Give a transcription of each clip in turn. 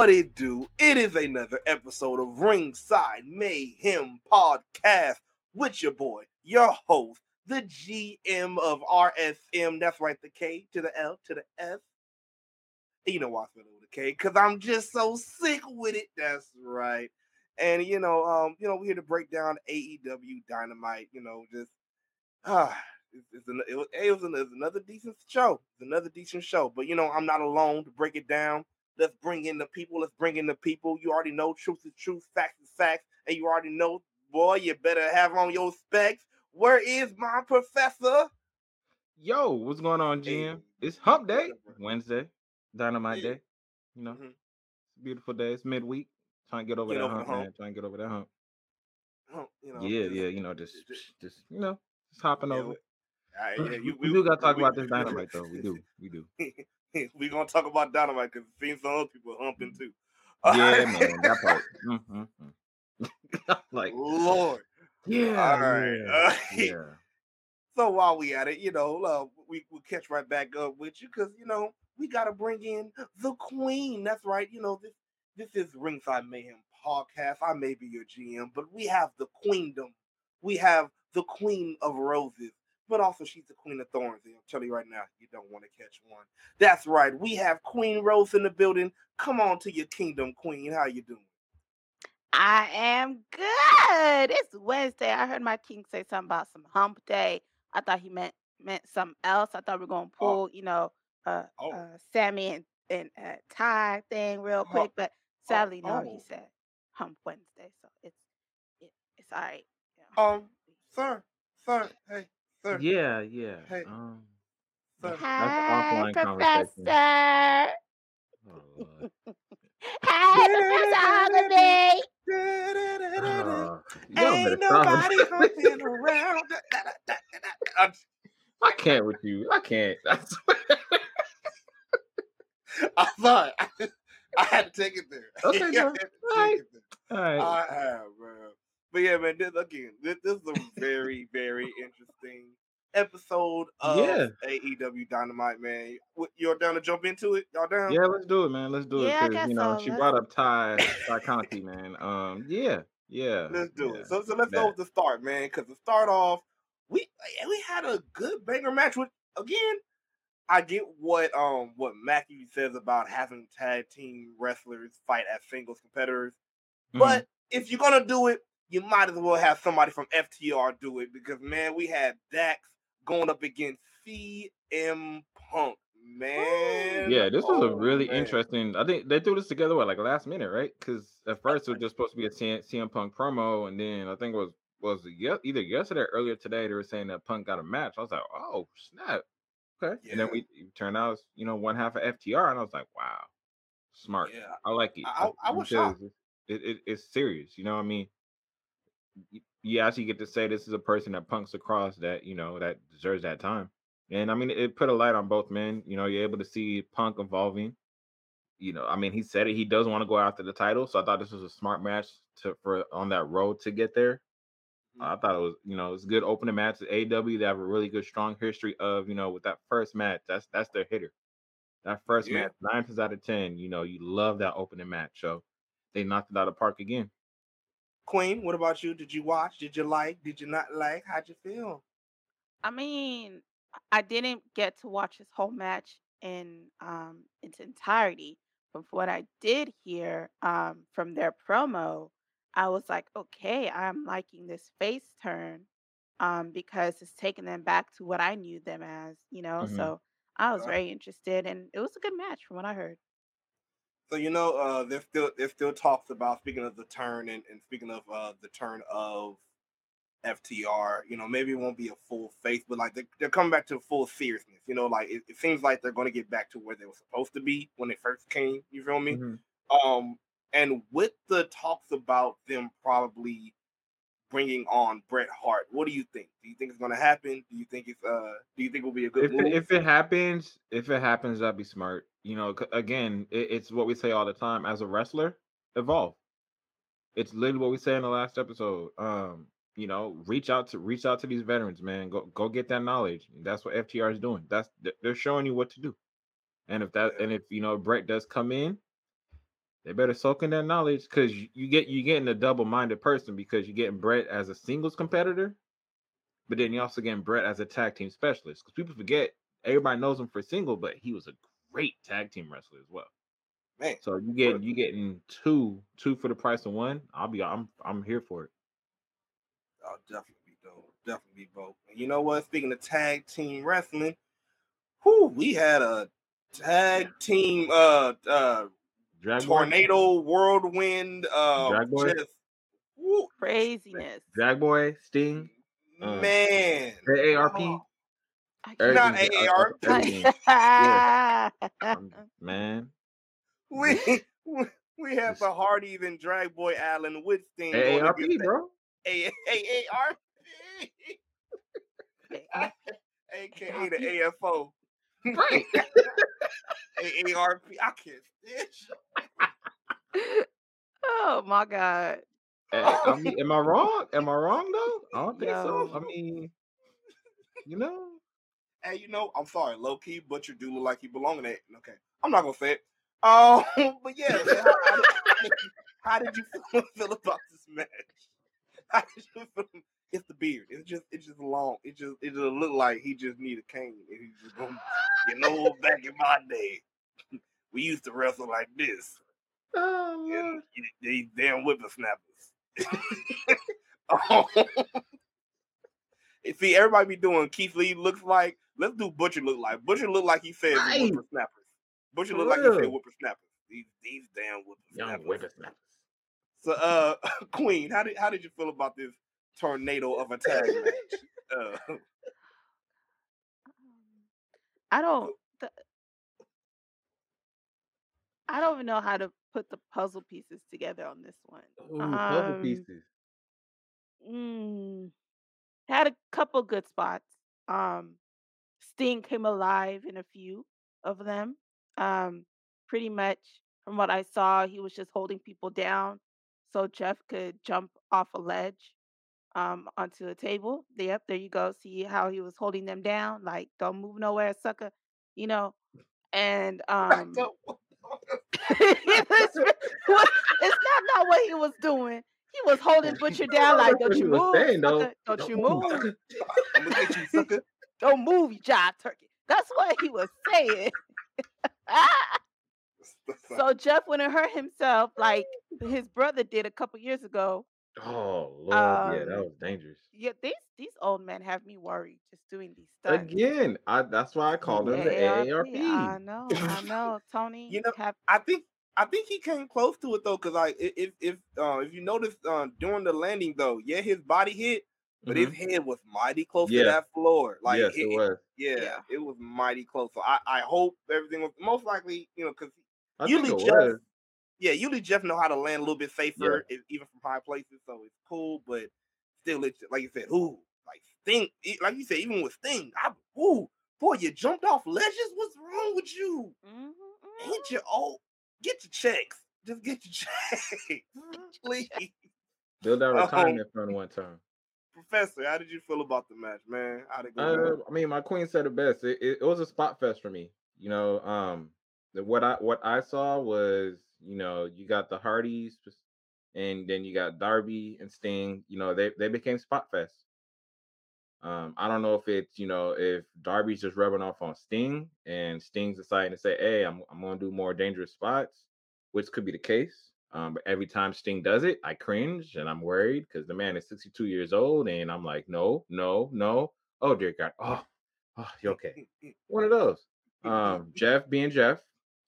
What it do? It is another episode of Ringside Mayhem Podcast with your boy, your host, the GM of RSM. That's right, the K to the L to the S. You know why I spell it with a K? Because I'm just so sick with it. That's right. And you know, um, you know, we're here to break down AEW Dynamite. You know, just ah, it's, it's an, it was, it was, an, it was another decent show. It's another decent show. But you know, I'm not alone to break it down. Let's bring in the people. Let's bring in the people. You already know truth is truth, facts is facts, and you already know, boy, you better have on your specs. Where is my professor? Yo, what's going on, GM? Hey, it's Hump Day, Wednesday, Dynamite yeah. Day. You know, mm-hmm. beautiful day. It's midweek. Trying to get over get that over hump, hump, man. Trying to get over that hump. hump you know, yeah, just, yeah. You know, just, just, just, you know, just hopping yeah, over. Right, yeah, you, we, we, do got to talk we, about this dynamite though. We do, we do. we gonna talk about dynamite because it seems some other people humping too. yeah, man, that part. Mm-hmm. like Lord. Yeah. All right. Yeah. Uh, yeah. So while we at it, you know, uh, we will catch right back up with you because you know we got to bring in the queen. That's right. You know this this is Ringside Mayhem podcast. I may be your GM, but we have the queendom. We have the queen of roses but also she's the queen of thorns. And I'll tell you right now, you don't want to catch one. That's right. We have Queen Rose in the building. Come on to your kingdom, Queen. How you doing? I am good. It's Wednesday. I heard my king say something about some hump day. I thought he meant meant something else. I thought we are gonna oh. pull, oh. you know, uh, oh. uh Sammy and, and uh, Tay thing real oh. quick, but oh, sadly, no, he said hump Wednesday, so it's it, it's all right. Yeah. Um, sir, sir, hey, Sir. Yeah, yeah. Hey. Um, Sir. Hi, Professor. Oh, Hi, Professor Ogilvy. Oh, Ain't nobody humping around. I can't with you. I can't. I thought I had to take it there. Okay, All right. All right. I have, bro. But yeah, man, this, again, this, this is a very, very interesting episode of yeah. AEW Dynamite, man. You're down to jump into it? Y'all down? Yeah, let's do it, man. Let's do yeah, it. Cause, you know, so. she brought up Tay Tay Conti, man. Um, yeah, yeah. Let's do yeah. it. So, so let's that. go with the start, man. Because to start off, we we had a good banger match with again. I get what um what Mackie says about having tag team wrestlers fight as singles competitors, mm-hmm. but if you're gonna do it, you might as well have somebody from FTR do it because man, we had Dax going up against CM Punk. Man, yeah, this was oh, a really man. interesting. I think they threw this together what like last minute, right? Because at first it was just supposed to be a CM Punk promo, and then I think it was was it either yesterday or earlier today they were saying that Punk got a match. I was like, oh snap, okay. Yeah. And then we turned out you know one half of FTR, and I was like, wow, smart. Yeah, I like it. I, I, I was shocked. It, it, it's serious. You know what I mean? You actually get to say this is a person that punks across that you know that deserves that time. And I mean, it put a light on both men. You know, you're able to see Punk evolving. You know, I mean, he said it. He does want to go after the title, so I thought this was a smart match to for on that road to get there. Mm-hmm. I thought it was, you know, it's good opening match. AW they have a really good, strong history of, you know, with that first match. That's that's their hitter. That first yeah. match, nine times out of ten, you know, you love that opening match. So they knocked it out of the park again. Queen, what about you? Did you watch? Did you like? Did you not like? How'd you feel? I mean, I didn't get to watch this whole match in um its entirety, but what I did hear um from their promo, I was like, okay, I'm liking this face turn um because it's taking them back to what I knew them as, you know. Mm-hmm. So I was very interested, and it was a good match from what I heard. So you know, uh, there's still there's still talks about speaking of the turn and, and speaking of uh, the turn of FTR. You know, maybe it won't be a full face, but like they're, they're coming back to full seriousness. You know, like it, it seems like they're going to get back to where they were supposed to be when they first came. You feel me? Mm-hmm. Um, and with the talks about them probably bringing on Bret Hart, what do you think? Do you think it's going to happen? Do you think it's uh? Do you think it will be a good if? It, if it happens, if it happens, that'd be smart you know, again, it, it's what we say all the time as a wrestler, evolve. It's literally what we say in the last episode. Um, you know, reach out to reach out to these veterans, man. Go go get that knowledge. That's what FTR is doing. That's they're showing you what to do. And if that and if you know Bret does come in they better soak in that knowledge because you, get you getting a double-minded person because you're getting Bret as a singles competitor, but then you also getting Bret as a tag team specialist. Because people forget everybody knows him for single, but he was a great tag team wrestler as well. Man, So you get you getting two two for the price of one. I'll be I'm I'm here for it. I'll definitely be dope. Definitely be both. And you know what? Speaking of tag team wrestling, whoo, we had a tag team uh uh Drag Boy, tornado whirlwind uh Darby? just whoo, Craziness. Darby, Sting, Uh, man. AARP. Oh, I Not everything- uh, AARP. everything. can't- Um, man, we we- we have the hard even Darby Allin with Sting. going AARP, against bro. A- AARP. AKA the AFO. Right. AARP. I can't stand oh my god. I mean, am I wrong? Am I wrong though? I don't think so. I mean, you know, Hey, you know, I'm sorry, low key, Butcher do look like he belong in that. Okay, I'm not gonna say it. Um, but yeah, man, how, how did, how did you feel, feel about this match? How did you feel? It's the beard. It's just, it's just long. It just, it just look like he just need a cane. And he's just going, you know, back in my day, we used to wrestle like this. oh, And these damn whippersnappers. oh. And See, everybody be doing Keith Lee looks like. Let's do Butcher look like. Butcher look like he said the Right. whippersnappers. Butcher look like he said real. whippersnappers. These these damn young whippersnappers. whippersnappers. So, uh, Queen, how did how did you feel about this tornado of a tag match? Uh, I don't. The, I don't even know how to put the puzzle pieces together on this one. Ooh, puzzle Um, pieces. Mm, had a couple good spots. Um, Sting came alive in a few of them. Um, pretty much from what I saw, he was just holding people down so Jeff could jump off a ledge um onto a table. Yep, there you go. See how he was holding them down, like don't move nowhere, sucker. You know, and um it's, it's not not what he was doing. He was holding Butcher down like, don't you move, saying, though. sucker. Don't you move, move. I'm gonna get you, sucker. Don't move, you jive turkey. That's what he was saying. so Jeff went and hurt himself like his brother did a couple years ago. Oh Lord, yeah, that Um, was dangerous. Yeah, these these old men have me worried just doing these stuff. Again, I that's why I called him the AARP, I know, I know, Tony. You know, have I think I think he came close to it though, because like i- if if uh, if you notice uh, during the landing though, yeah, his body hit, but his head was mighty close Mm-hmm. Yeah. to that floor. Like yes, it- it was. yeah, Yeah. it was mighty close. So I I hope everything was most likely, you know, because I think usually Jeff, was. yeah, usually Jeff know how to land a little bit safer, e- even from high places. So it's cool, but still, it's like you said, who like Sting, like you said, even with Sting, I, ooh, boy, you jumped off ledges. What's wrong with you? Mhm, mhm. Hit your oh, get your checks. Just get your checks, please. Build that Um, retirement fund one time. Professor, how did you feel about the match, man? How'd it go? Uh. I mean, my queen said it best. It, it, it was a spot fest for me. You know, um, the, what I what I saw was, you know, you got the Hardys, and then you got Darby and Sting. You know, they they became spot fest. Um, I don't know if it's you know if Darby's just rubbing off on Sting and Sting's deciding to say, "Hey, I'm I'm gonna do more dangerous spots," which could be the case. Um, but every time Sting does it, I cringe and I'm worried because the man is 62 years old, and I'm like, no, no, no. Oh dear God. Oh, oh, you okay? One of those. Um, Jeff being Jeff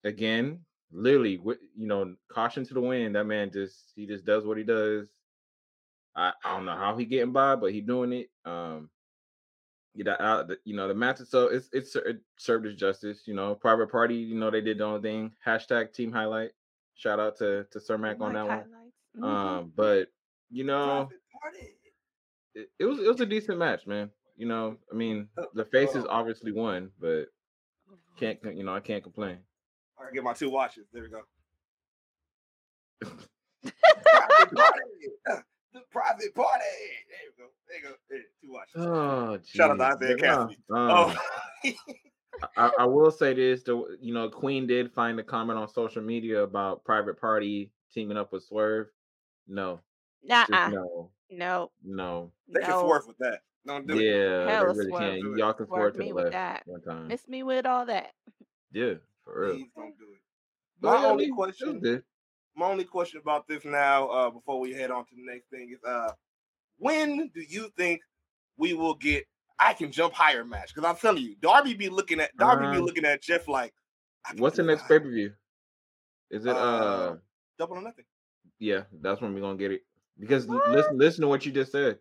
again, literally, you know, caution to the wind. That man just he just does what he does. I, I don't know how he getting by, but he doing it. Um, you know, uh, the, you know the match itself it's it's it served as justice. You know, private party. You know they did their own thing. Hashtag team highlight. Shout out to to Sir Mac on Like that one. highlights. Mhm. Um, but you know, it, it was it was a decent match, man. You know, I mean, the faces obviously won, but can't you know I can't complain. I can get my two watches. There we go. private party. The private party. There we go. There you go. There, two watches. Oh, Shout out to jeez. Isaiah But Cassidy. um, Oh, I, I will say this: the you know Queen did find a comment on social media about Private Party teaming up with Swerve. No, just Nuh-uh. no, No, no. They can no. swerve with that. Don't do it. Yeah, they really Swerve. can. You- Y'all can Swerve swerve to me the with left that. one time. Miss me with all that. Yeah, for real. Please don't do it. My yeah, only mean, it was question, my only question about this now, uh, before we head on to the next thing is, uh, when do you think we will get I can jump higher match? Because I'm telling you, Darby be looking at Darby be Um, looking at Jeff like, What's the next pay per view? Is it uh? Uh, Double or nothing. Yeah, that's when we're gonna get it. Because l- listen, listen to what you just said.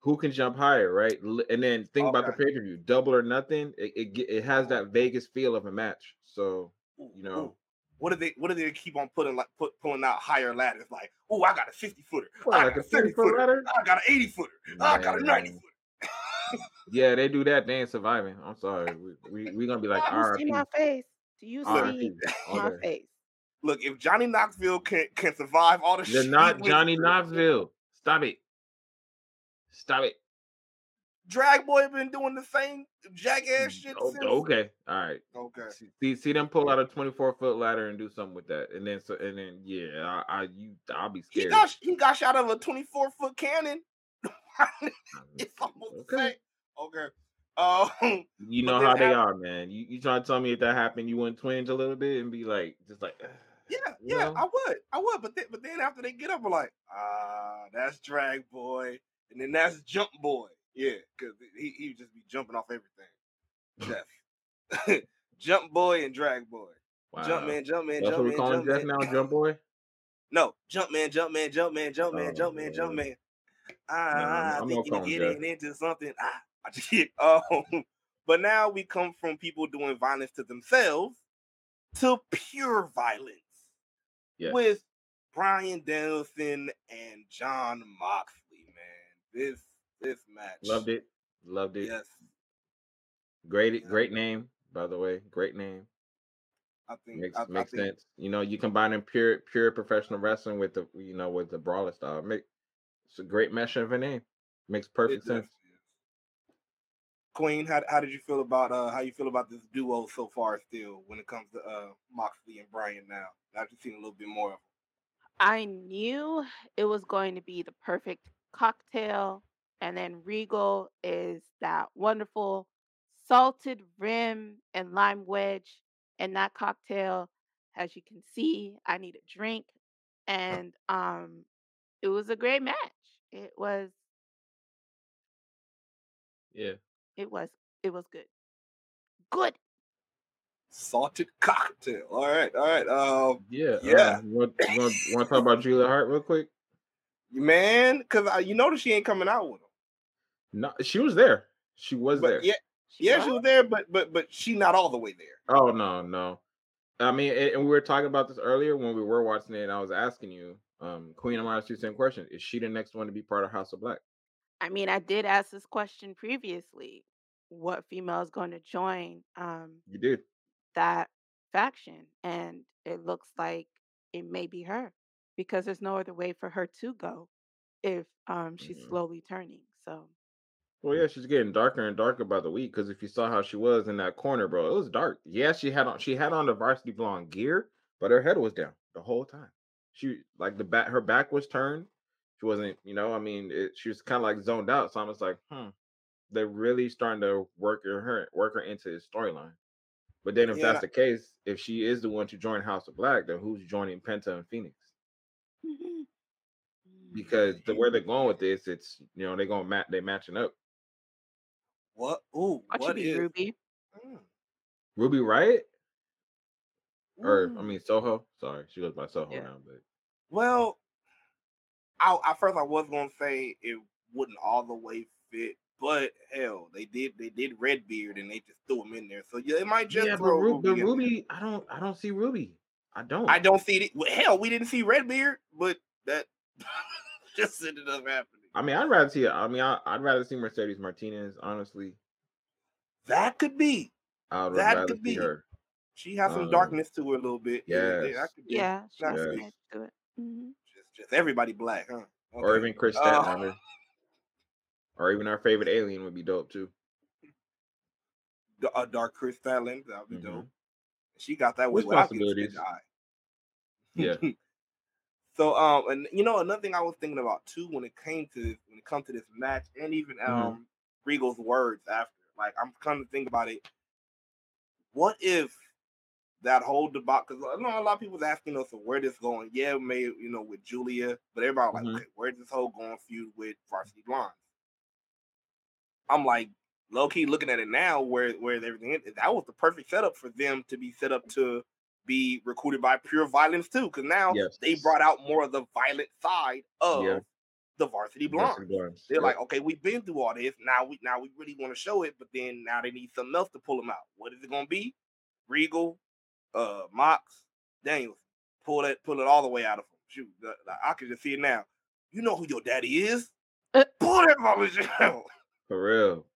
Who can jump higher, right? And then think about the Okay. pay per view. Double or nothing. It it, it has that Vegas feel of a match. So you know. Ooh. What do they what do they keep on putting like put pulling out higher ladders? Like, oh, I got a 50 footer. What, I like got a a 30 30 footer. ladder? I got an 80 footer. I got a 90 footer. Yeah, they do that. They ain't surviving. I'm sorry. We we we gonna be like Do you see my face? Do you see all my day. face? Look, if Johnny Knoxville can can survive all the shit They're shit, not Johnny Knoxville. Stop it. Stop it. Darby been doing the same jackass shit O- since. Okay. All right. Okay. See- See, them pull out a 24 foot ladder and do something with that, and then so and then yeah, I, I you I'll be He scared. got he got shot out of a 24 foot cannon. It's almost the okay. Okay. Um, You know how they af- are, man. You you trying to tell me if that happened, you wouldn't twinge a little bit and be like, just like, yeah, yeah, know? I would, I would, but then, but then after they get up, we're like, ah, that's Drag Boy, and then that's Jump Boy, yeah, because he he would just be jumping off everything. Jeff, Jump Boy and Drag Boy, wow. Jump Man, Jump Man, That's Jump what we Man, calling Jump Jeff Man. now, Jump Boy. No, Jump Man, Jump Man, Jump Man, Jump Man, Oh, Jump Man, Jump Man. Ah, I think you're him getting into something. Ah, I just get um, but now we come from people doing violence to themselves to pure violence Yes. with Bryan Danielson and Jon Moxley. Man, this this match, Loved it. Loved it. Yes, Great, Yeah. great name, by the way. Great name. I think Makes I, I think sense. You know, you combining pure pure professional wrestling with the you know with the brawler style. Make it's a great mesh of a name. Makes perfect sense. Queen, how, how did you feel about uh how you feel about this duo so far still when it comes to uh Moxley and Bryan now? I've just seen a little bit more of I knew it was going to be the perfect cocktail, and then Regal is that wonderful salted rim and lime wedge, and that cocktail, as you can see, I need a drink, and um, it was a great match. It was, Yeah. it was, it was good, good. salted cocktail. All right, all right. Um, Yeah. Yeah. Um, you want, want, want to talk about Julia Hart real quick? man, because you notice she ain't coming out with him. No, she was there. She was But there. yeah, yeah, she was there, but but but she not all the way there. Oh no, no. I mean, and, and we were talking about this earlier when we were watching it, and I was asking you, um, Queen, I'm gonna ask you the same question: Is she the next one to be part of House of Black? I mean, I did ask this question previously. What female is going to join um, You did. that faction? And it looks like it may be her because there's no other way for her to go if um, she's Mhm. slowly turning. So, Well, yeah, she's getting darker and darker by the week. Because if you saw how she was in that corner, bro, it was dark. Yeah, she had on she had on the varsity blonde gear, but her head was down the whole time. She like the back, her back was turned. She wasn't, you know, I mean, it, she was kind of like zoned out. So I was like, hmm, they're really starting to work her, work her into his storyline. But then if Yeah, that's the case, if she is the one to join House of Black, then who's joining Penta and Fenix? Because the way they're going with this, it's you know they're going match they matching up. What? Ooh, watch you what be is? Ruby. Mm, Ruby Riott, or I mean Soho. Sorry, she goes by Soho Yeah. now, but Well, I at first I was gonna say it wouldn't all the way fit, but hell, they did they did Redbeard and they just threw him in there. So yeah, it might just yeah, but, throw Ru- Ruby. but in there. Ruby, I don't, I don't see Ruby. I don't. I don't see it. Well, hell, we didn't see Redbeard, but that just ended up happening. I mean, I'd rather see. I mean, I, I'd rather see Mercedes Martinez. Honestly, That could be. I would That rather could see be. her. She has some Um, darkness to her a little bit. Yeah, that could be. Yeah, she That could some be. edge to it. Mhm. Just, just everybody black, huh? Or even Kris Uh, Statlander. or even our favorite alien would be dope too. D- uh, Dark Crystalline. That would be Mhm. dope. She got that way without getting Responsibilities. spit eye. Yeah. so um, and you know another thing I was thinking about too when it came to this, when it comes to this match and even Mhm. um Regal's words after. Like I'm kind of thinking about it. What if that whole debacle? Because I know a lot of people was asking us, so where this going? Yeah, maybe you know with Julia, but everybody like, Mhm. okay, where's this whole going feud with Varsity Blondes? I'm like low key looking at it now, where where everything is. That was the perfect setup for them to be set up to be recruited by pure violence too. Because now Yes. they brought out more of the violent side of Yeah. the Varsity Varsity Blondes. Blondes, They're yep. like, okay, we've been through all this. Now we now we really want to show it, but then now they need something else to pull them out. What is it gonna be? Regal, uh, Mox, Daniels. Pull it, pull it all the way out of them. Shoot, the- the- I can just see it now. You know who your daddy is. Uh. Pull that mother out. for real.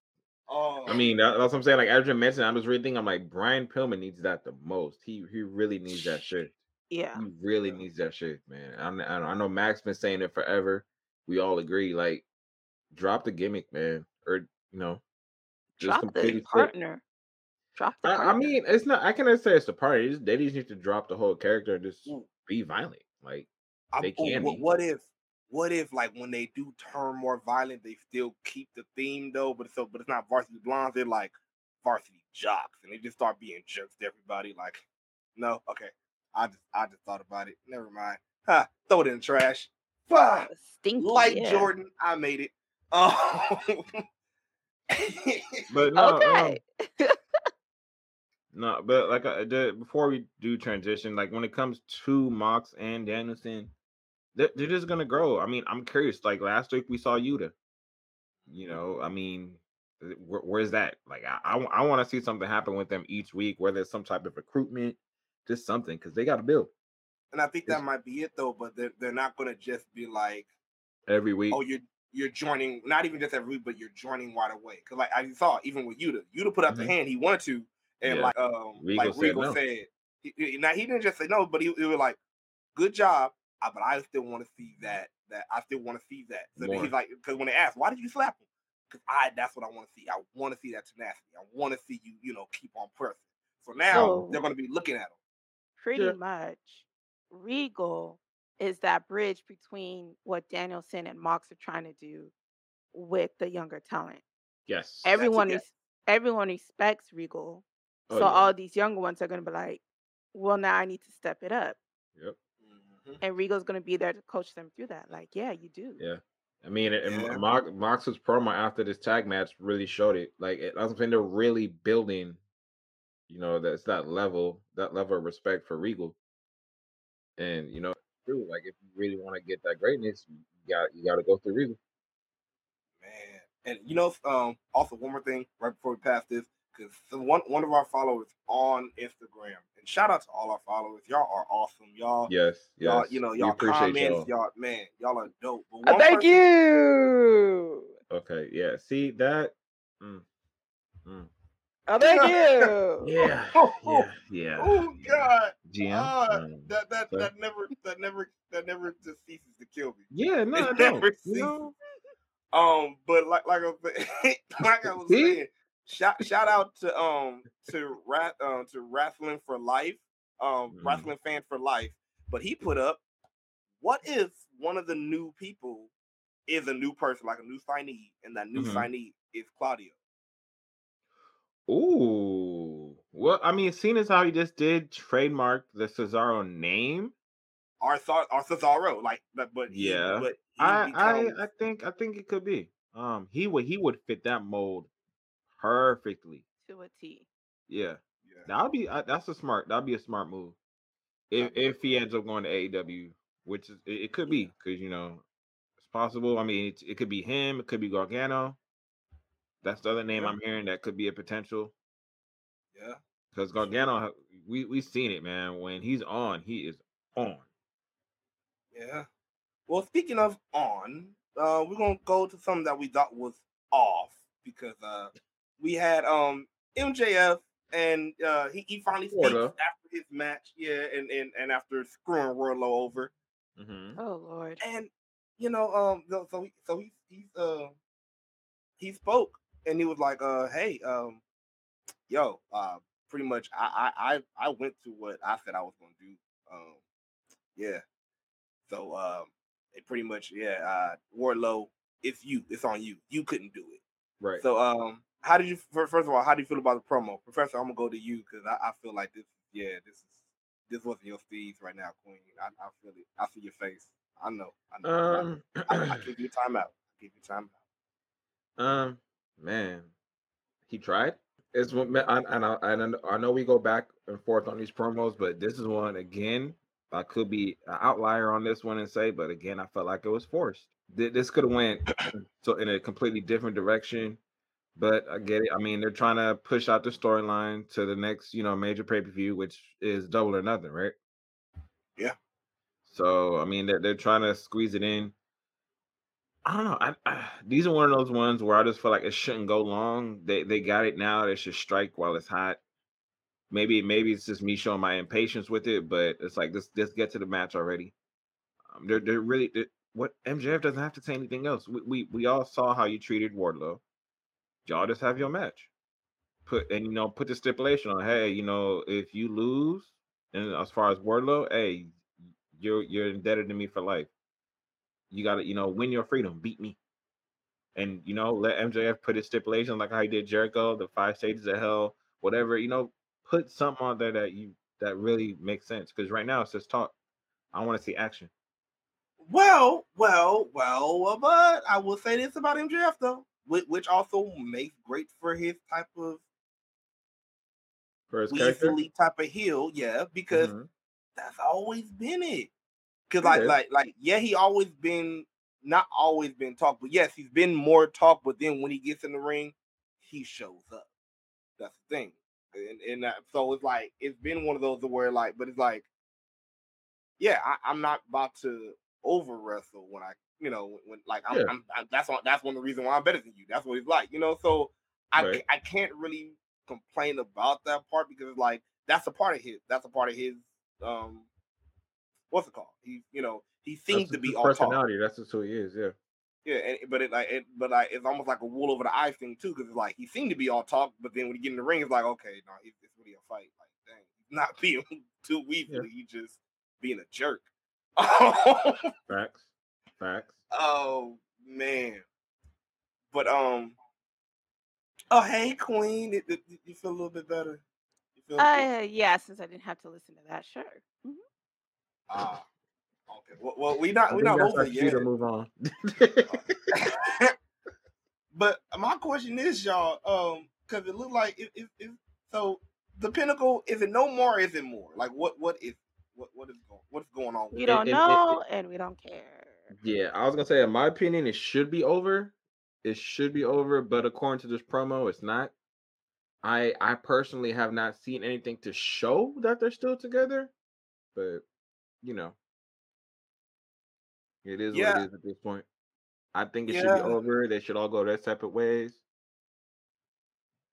Oh, I mean, that, that's what I'm saying. Like Adrian mentioned, I'm just really thinking. I'm like, Brian Pillman needs that the most. He he really needs that shit. Yeah. He really Yeah. needs that shit, man. I'm, I, I know Max been saying it forever. We all agree. Like, drop the gimmick, man, or you know, just Drop completely the flip. partner. Drop the I, I mean, it's not. I cannot say it's the party. It's, they just need to drop the whole character and just Ooh. be violent. Like, I'm- they oh, can what, what if what if like when they do turn more violent, they still keep the theme though, but so but it's not varsity blondes, they're like varsity jocks, and they just start being jerks to everybody. Like, no, okay. I just I just thought about it. Never mind. Ha, throw it in the trash. Fuck. Stinky. Like yeah. Jordan, I made it. Oh but no, um, no, but like I the, before we do transition, like when it comes to Mox and Danielson, they're, they're just gonna grow. I mean, I'm curious. Like last week we saw Yuta. You know, I mean, where, where's that? Like, I I, want to see something happen with them each week, whether it's some type of recruitment, just something, because they got to build and I think that It's- might be it though, but they're they're not gonna just be like every week. oh, you're you're joining not even just every week, but you're joining right away. Because like I saw, even with Yuta, Yuta put out the Mhm. hand he wanted to, and Yeah. like um Regal like said Regal no. said, he, he- now he didn't just say no, but he, he was like, good job, uh, but I still want to see that that I still want to see that. So then More. he's like, because when they ask, why did you slap him? Because I that's what I want to see. I want to see that tenacity. I want to see you you know keep on pressing. So now So- they're going to be looking at him. Pretty Yeah. much. Regal is that bridge between what Danielson and Mox are trying to do with the younger talent. yes. Everyone yeah. is everyone respects Regal. Oh, so yeah. all these younger ones are gonna be like, well, now I need to step it up. Yep. Mhm. And Regal's gonna be there to coach them through that. Like, yeah, you do. Yeah. I mean, and Yeah. Mox, Mox's promo after this tag match really showed it. Like, it, I was saying, they're really building. You know, that's that level, that level of respect for Regal. And you know, true. Like, if you really want to get that greatness, you got you got to go through Regal. Man, and you know, um, also one more thing right before we pass this, because one one of our followers on Instagram, and shout out to all our followers, y'all are awesome, y'all. Yes, yes. Y'all, you know, y'all appreciate comments, y'all. y'all. man, y'all are dope. But Uh, thank person- you. Okay, yeah. See that? Mm, mm. Oh, thank you. Yeah, Oh, yeah, yeah. Oh. God, GM. Ah, um, that that so- that never that never that never just ceases to kill me. yeah, no, it I don't. never You know? Um, but like like I was like I was See? saying, shout shout out to um to rat um to wrestling for life, um wrestling fan for life. But he put up, what if one of the new people is a new person, like a new signee, and that new Mhm. signee is Claudio? Ooh. Well, I mean, seeing as how he just did trademark the Cesaro name, Or Cesar- or Cesaro, like but but he, Yeah. but he I, becomes, I I think I think it could be. Um, he would he would fit that mold perfectly. To a T. Yeah, yeah. that'll be uh, that's a smart that'll be a smart move. If if he ends up going to AEW, which is it, it could be because you know it's possible. I mean, it, it could be him. It could be Gargano. That's the other name Yeah. I'm hearing that could be a potential. yeah. Because Gargano, we we seen it, man. When he's on, he is on. Yeah. Well, speaking of on, uh, we're gonna go to something that we thought was off because uh, we had um MJF and uh, he, he finally speaks after his match, yeah, and and, and after screwing Wardlow over, Mm-hmm. Oh Lord. and you know um so so he, so he he's uh he spoke and he was like uh hey um yo, uh, pretty much I I I, I went to what I said I was gonna do. Um, yeah. So um, it pretty much yeah. Uh, Wardlow, it's you. It's on you. You couldn't do it. Right. So um, how did you first of all? How do you feel about the promo, Professor? I'm gonna go to you because I, I feel like this. Yeah, this is this wasn't your steeds right now, Queen. I, I feel it. I see your face. I know. I know. Um, I, I, I give you time out. I give you time out. um, man, he tried. It's what I, and I, and I know we go back and forth on these promos, but this is one again. I could be an outlier on this one and say, but again, I felt like it was forced. This could have went so in a completely different direction, but I get it. I mean, they're trying to push out the storyline to the next, you know, major pay per view, which is double or nothing, right? Yeah. So I mean, they're they're trying to squeeze it in. I don't know. I, I, these are one of those ones where I just feel like it shouldn't go long. They they got it now. They should strike while it's hot. Maybe maybe it's just me showing my impatience with it, but it's like just just get to the match already. Um, they're they're really they what MJF doesn't have to say anything else. We, we we all saw how you treated Wardlow. Y'all just have your match. Put and you know put the stipulation on. Hey, you know if you lose, and as far as Wardlow, hey, you're you're indebted to me for life. You got to you know win your freedom, beat me, and you know let MJF put his stipulation like how he did Jericho, the five stages of hell, whatever. You know, put something on there that you that really makes sense. Because right now it's just talk. I want to see action. Well, well, well, well, but I will say this about MJF though, which, which also makes great for his type of For his character, weaselly type of heel, yeah, because Mhm. that's always been it. Because like, is. like, like, yeah, he always been not always been talk, but yes, he's been more talk. But then when he gets in the ring, he shows up. That's the thing, and and that, so it's like it's been one of those where like, but it's like, yeah, I, I'm not about to over wrestle when I, you know, when, when like I'm, Yeah. I'm, i that's one that's one of the reasons why I'm better than you. That's what it's like, you know. So I Right. I can't really complain about that part because it's like that's a part of his. That's a part of his. Um, what's it called? He, you know, he seems That's to be all talk. personality. That's just who he is. Yeah. Yeah, and, but it like it, but like it's almost like a wool over the eyes thing too, because it's like he seemed to be all talk, but then when he get in the ring, it's like okay, no, it's, it's really a fight. Like, dang, not being too weaselly, he just being a jerk. Facts. Facts. oh man, but um, oh hey Queen, it, it- you feel a little bit better? You feel Uh, yeah, since I didn't have to listen to that, sure. Mhm. ah, okay. Well, well we not we think not that's over our it yet. to move on. but my question is, y'all, um, because it looked like it, it, it, so the pinnacle is it no more? Is it more? Like what? What is what? What is going? What's going on? We don't it- it- know, and we don't care. Yeah, I was gonna say, in my opinion, it should be over. It should be over, but according to this promo, it's not. I I personally have not seen anything to show that they're still together, but you know, it is what it is at this point. I think it should be over. They should all go their separate ways.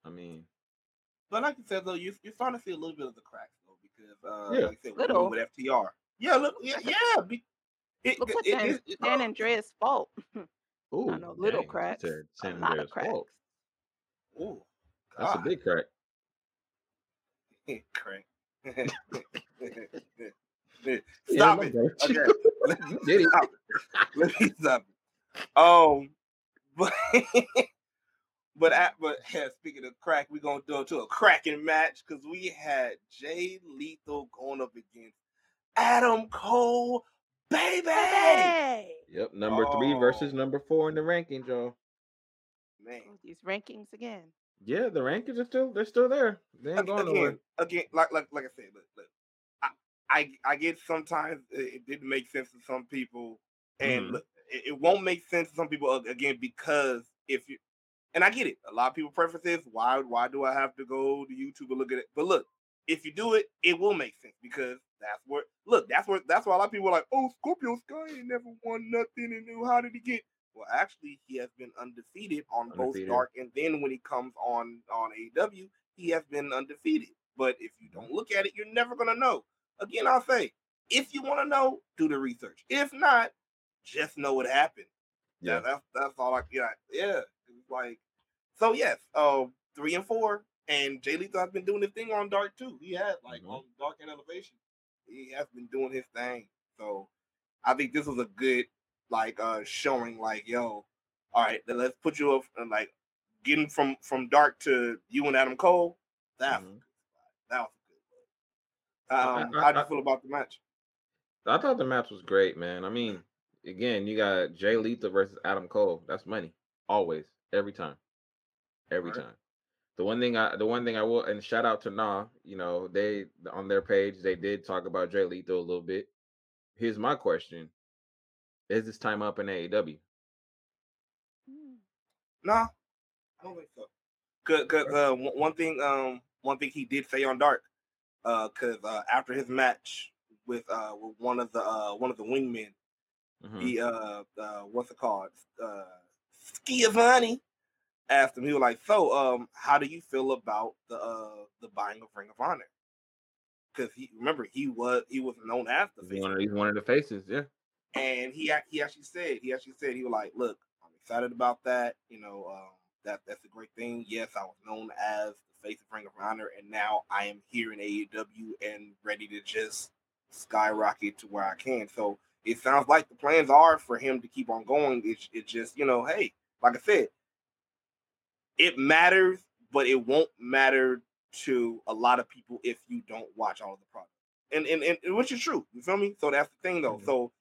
I mean, But like you said though, you you're starting to see a little bit of the cracks though, because uh, Yeah. like said, Little. with FTR. Yeah, look, yeah, yeah. Be, it, Look it, what it, San, it, it- San Andreas' fault. ooh, I know little dang, she cracks, a San lot Andreas of cracks. fault. oh, That's a big crack. crack. Stop my it. Okay. Let, You did stop it. Let me stop it. Um, but but at, but yeah, speaking of crack, we're gonna do it to a cracking match because we had Jay Lethal going up against Adam Cole, baby. Hey! Yep, number three versus Oh. number four in the rankings, y'all. Man, Oh, These rankings again. Yeah, the rankings are still they're still there. They ain't Ag- going nowhere. again, again, like like like I said, look, look, I, I I get sometimes it, it didn't make sense to some people, and Mhm. look, it, it won't make sense to some people again because if you, and I get it, a lot of people preference is why why do I have to go to YouTube and look at it? But look, if you do it, it will make sense because that's where look, that's where that's why a lot of people are like, oh, Scorpio Sky ain't never won nothing, and then how did he get? Well, actually, he has been undefeated on both Dark and then when he comes on on AEW, he has been undefeated. But if you don't look at it, you're never gonna know. Again, I'll say, if you want to know, do the research. If not, just know what happened. Yeah, Yeah. that's that's all I yeah, yeah. Like so yes, uh three and four. And Jay Lethal has been doing his thing on Dark too. He had like Mhm. on Dark and Elevation. He has been doing his thing. So I think this was a good like uh showing like, yo, all right, then let's put you up and like getting from from Dark to you and Adam Cole. That Mhm. good. That was a good one. Um, I- I- how do you I- feel about the match? I thought the match was great, man. I mean, again, you got Jay Lethal versus Adam Cole. That's money, always, every time, every Right. time. The one thing I, the one thing I will, and shout out to Nah, you know, they on their page they did talk about Jay Lethal a little bit. Here's my question: Is this time up in AEW? No, I don't think so. Cause, cause uh, one one thing, um, one thing he did say on Dark, uh, cause uh, after his match with uh with one of the uh one of the wingmen, Mhm. he uh uh what's it called uh Schiavone asked him he was like so um how do you feel about the uh the buying of Ring of Honor because he remember he was he was known as the He's face one of he's one of the faces, yeah. and he he actually said he actually said he was like, look, I'm excited about that. You know, um, that that's a great thing. Yes, I was known as the face of Ring of Honor, and now I am here in AEW and ready to just skyrocket to where I can. So it sounds like the plans are for him to keep on going. It's it just you know, hey, like I said, it matters, but it won't matter to a lot of people if you don't watch all of the product. And and, and which is true. You feel me? So that's the thing though. Mhm. So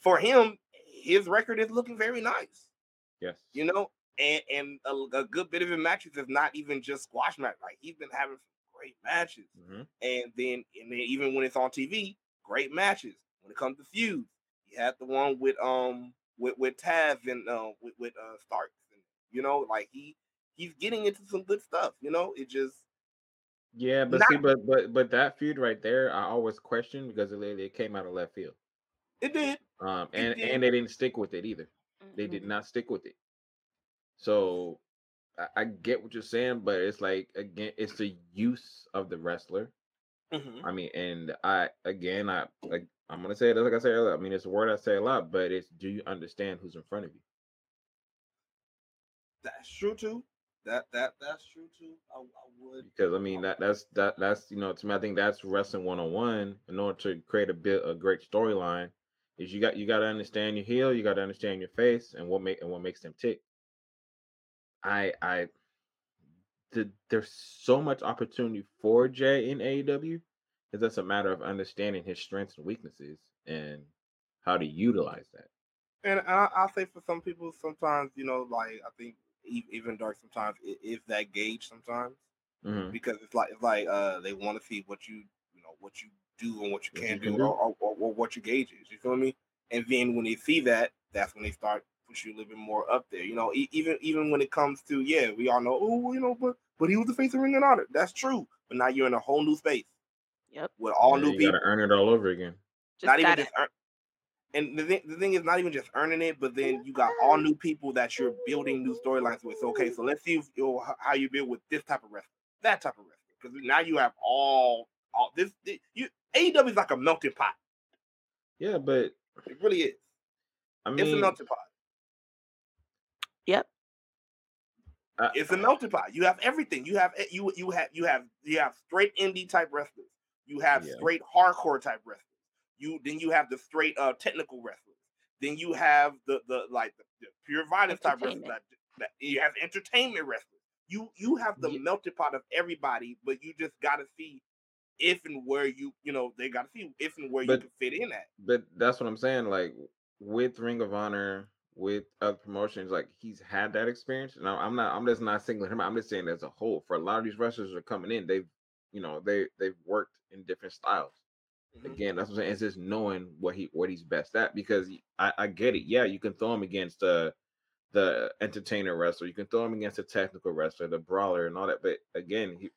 for him, his record is looking very nice. Yes. You know, and and a, a good bit of his matches is not even just squash match. Like he's been having some great matches, hmm and then and then even when it's on TV, great matches. When it comes to feuds, he had the one with um with with Taz and uh, with with uh, Starks, and you know, like he he's getting into some good stuff. You know, it just Yeah, but Not- see, but but but that feud right there, I always question because it, literally- it came out of left field. it did. Um, It and did. and they didn't stick with it either. They did not stick with it. So I, I get what you're saying, but it's like again, it's the use of the wrestler. Mhm. I mean, and I again, I like I'm gonna say it like I said earlier. I mean, it's a word I say a lot, but it's do you understand who's in front of you? That's true too. That that that's true too. I, I would. Because I mean that that's that that's you know to me I think that's wrestling one on one. In order to create a bit a great storyline, is you got you got to understand your heel, you got to understand your face, and what make and what makes them tick. I I the, there's so much opportunity for Jay in AEW. It's just a matter of understanding his strengths and weaknesses and how to utilize that. And I, I'll say for some people, sometimes you know, like I think even dark sometimes it is that gauge sometimes Mhm. because it's like it's like uh they want to see what you you know what you do and what you What can you do, can do. Or, or, or, or what your gauge is. You feel me? And then when they see that, that's when they start push you a little bit more up there. You know, e- even even when it comes to yeah, we all know oh you know, but but he was the face of Ring of Honor. That's true, but now you're in a whole new space Yep. with all Yeah, new you people. got to earn it all over again. Just not even gotta, just earn. And the thing, the thing is not even just earning it, but then you got all new people that you're building new storylines with. So okay, so let's see if, you know, how you build with this type of wrestler, that type of wrestler, because now you have all all this. thi- You AEW is like a melting pot. Yeah, but It really is. I mean, It's a melting pot. yep. I- It's a melting pot. You have everything. You have you you have you have you have straight indie type wrestlers. You have Yeah. straight hardcore type wrestlers. You then you have the straight uh technical wrestlers. Then you have the the like the, the pure violence type wrestlers. That, that you have entertainment wrestlers. You you have the Ye- melting pot of everybody, but you just got to see if and where you you know they got to see if and where you can fit in at. but that's what I'm saying. Like with Ring of Honor, with other promotions, like he's had that experience. And I'm not, I'm just not singling him. out. I'm just saying as a whole. For a lot of these wrestlers that are coming in, they've, you know, they they've worked in different styles. Mhm. Again, that's what I'm saying. It's just knowing what he what he's best at. Because I, I get it. Yeah, you can throw him against the the entertainer wrestler. You can throw him against a technical wrestler, the brawler, and all that. But again, he,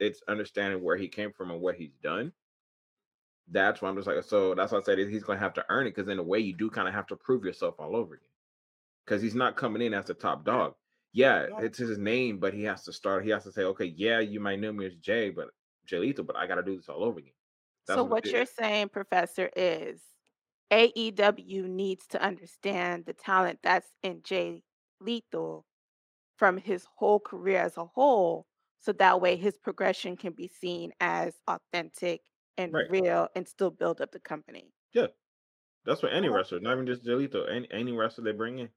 it's understanding where he came from and what he's done that's why I'm just like, so that's why I said he's going to have to earn it because in a way you do kind of have to prove yourself all over again because he's not coming in as the top dog. Yeah, it's his name, but he has to start. He has to say, okay, yeah, you might know me as Jay, but Jay Lethal, but I got to do this all over again. That's So what what you're saying, Professor, is AEW needs to understand the talent that's in Jay Lethal from his whole career as a whole, so that way his progression can be seen as authentic and Right. real and still build up the company. Yeah. That's what any wrestler, not even just Jolito, any any wrestler they bring in.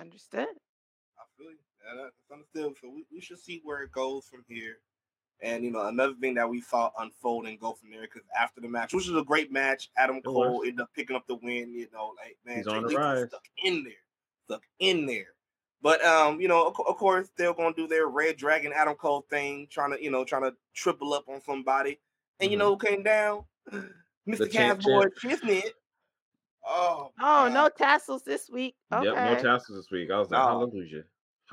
Understood? I feel you. Yeah, that- that's understood. So we, we should see where it goes from here. And you know, another thing that we saw unfold and go from there because after the match, which was a great match, Adam It Cole was. ended up picking up the win. You know, like man, He's on the rise. stuck in there, stuck in there. But um, you know, of, of course, they're gonna do their Red Dragon Adam Cole thing, trying to you know, trying to triple up on somebody. And you Mhm. know who came down? Mr. champ, Casboy champ. Chisnit. Oh, Oh, no tassels this week. Okay. Yep, no tassels this week. I was like, No. hallelujah.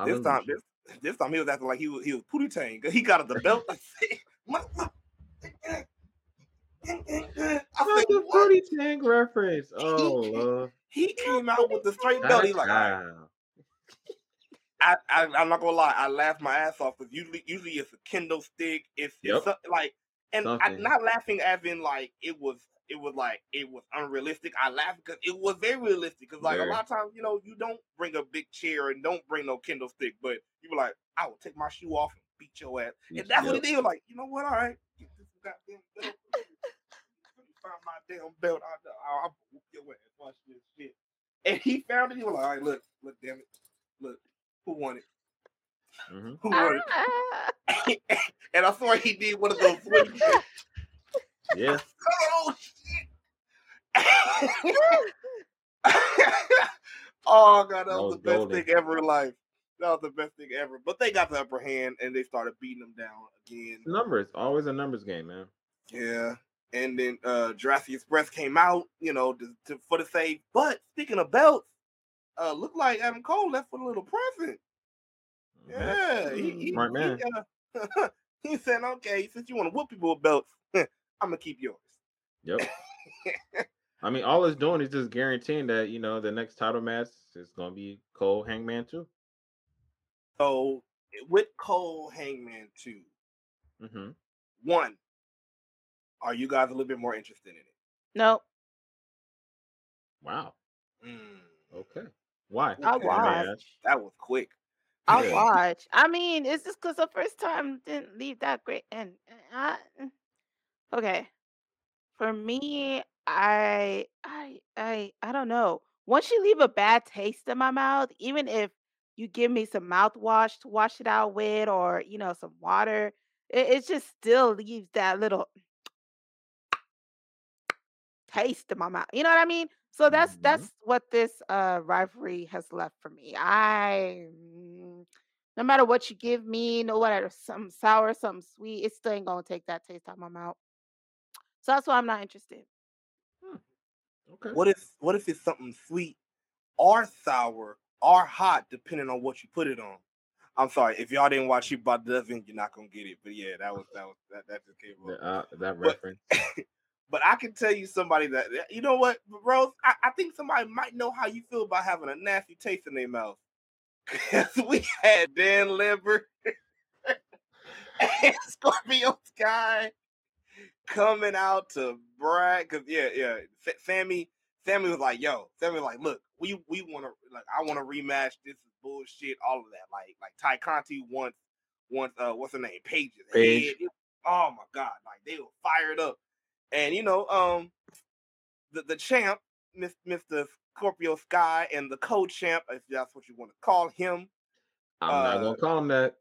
This time, this, this time he was acting like he was he was Pootie Tang. He got the belt. I said, "What- what?" I said? Fruity Tank reference? Oh, Lord. He came out with the straight belt. He's like, "All right." I, I, I'm not gonna lie. I laughed my ass off because usually, usually it's a kendo stick. It's, Yep. it's like, and I, not laughing as in like it was, it was like it was unrealistic. I laughed because it was very realistic. Because like Very. a lot of times, you know, you don't bring a big chair and don't bring no kendo stick, but you were like, I will take my shoe off and beat your ass. And that's what he Yep. did. He like, you know what? All right, get this goddamn belt. Find my damn belt. I, I'll whoop your ass. Watch this shit. And he found it. He was like, all right, look, look, damn it, look, who won it? Mhm. Who won it? And I saw he did one of those swing shit. Yeah. Oh shit! oh god, that, was was the best golden. thing ever in life. That was the best thing ever. But they got the upper hand and they started beating them down again. Numbers. Always a numbers game, man. Yeah. And then uh Jurassic Express came out, you know, to, to, for the save. But speaking of belts, uh looked like Adam Cole left with a little present. Yeah, he, he, Smart man. He, uh, he said, "Okay, since you want to whoop people with belts, I'm gonna keep yours." Yep. I mean, all it's doing is just guaranteeing that, you know, the next title match is going to be Cole Hangman too. So with Cole Hangman two, Mm-hmm. one, are you guys a little bit more interested in it? Nope. Wow. Mm, Okay. Why? I'll Okay. May I watch. that was quick. I'll Yeah. watch. I mean, it's just because the first time didn't leave that great. And I, okay, for me, I, I, I, I don't know. Once you leave a bad taste in my mouth, even if you give me some mouthwash to wash it out with, or you know, some water, it, it just still leaves that little taste in my mouth. You know what I mean? So that's Mhm. that's what this uh rivalry has left for me. I mm, no matter what you give me, no matter something sour, something sweet, it still ain't gonna take that taste out of my mouth. So that's why I'm not interested. Okay. What if what if it's something sweet or sour or hot, depending on what you put it on? I'm sorry if y'all didn't watch by the Dozen, you're not gonna get it. But yeah, that was that was that, that just came up. uh, that But- reference. But I can tell you somebody that that- you know what, Rose. I, I think somebody might know how you feel about having a nasty taste in their mouth. 'Cause we had Dan Lambert and Scorpio Sky coming out to brag. Cause yeah, yeah. Sa- Sammy, Sammy was like, "Yo," Sammy was like, "Look, we we want to like, I want to rematch. This is bullshit. All of that. Like, like Tay Conti wants wants uh, what's her name? Pages. Head. It- oh my god, like they were fired up. And you know, um, the the champ, Mister Scorpio Sky, and the co-champ, if that's what you want to call him. I'm not uh, going to call him that.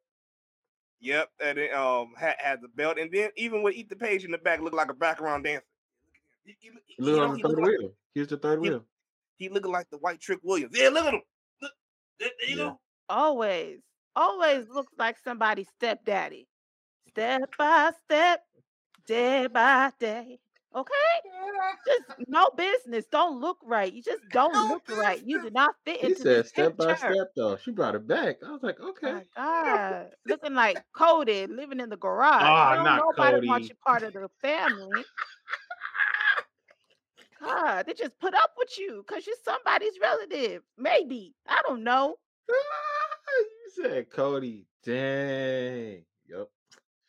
Yep, and it um had, had the belt, and then even with Ethan Page in the back, looked like a background dancer. He, he, he- He looked you on the third looked like, wheel. He the third he- wheel. he looking like the White Trick Williams. Yeah, look at him. Look, there, there you Yeah. go. Always, always looks like somebody's stepdaddy. Step by step, day by day. Okay? Just no business. Don't look right. You just don't No look right. You do not fit into said this step by step, though. She brought it back. I was like, okay. God, looking like Cody living in the garage. Ah, no, not nobody wants Cody. you part of the family. God, they just put up with you because you're somebody's relative. Maybe I don't know. you said Cody. Dang.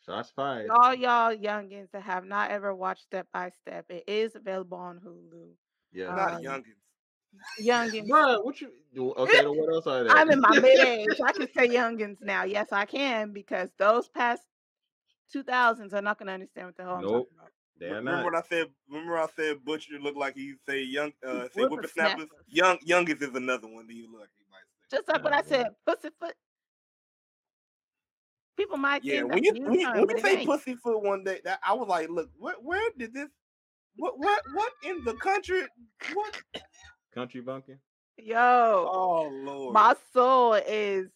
Yep. Shots fired. All y'all youngins that have not ever watched Step by Step, it is available on Hulu. Yeah. Not Um, youngins. Youngins. Bruh, what you do? Okay, then what else are there? I'm in my mid age. I can say youngins now. Yes, I can because those past 2000s are not going to understand what the hell I'm Nope. talking about. They're remember not. what I said? Remember I said Butcher looked like he say young uh say whippersnappers? Whippersnappers. Young youngest is another one that you look like he might say. Just like what I said, pussyfoot. People might Yeah, think when that's you a when you, when you say ain't. pussyfoot one day, that I was like, look, where where did this what what what in the country what Country bunking. Yo, oh lord my soul is,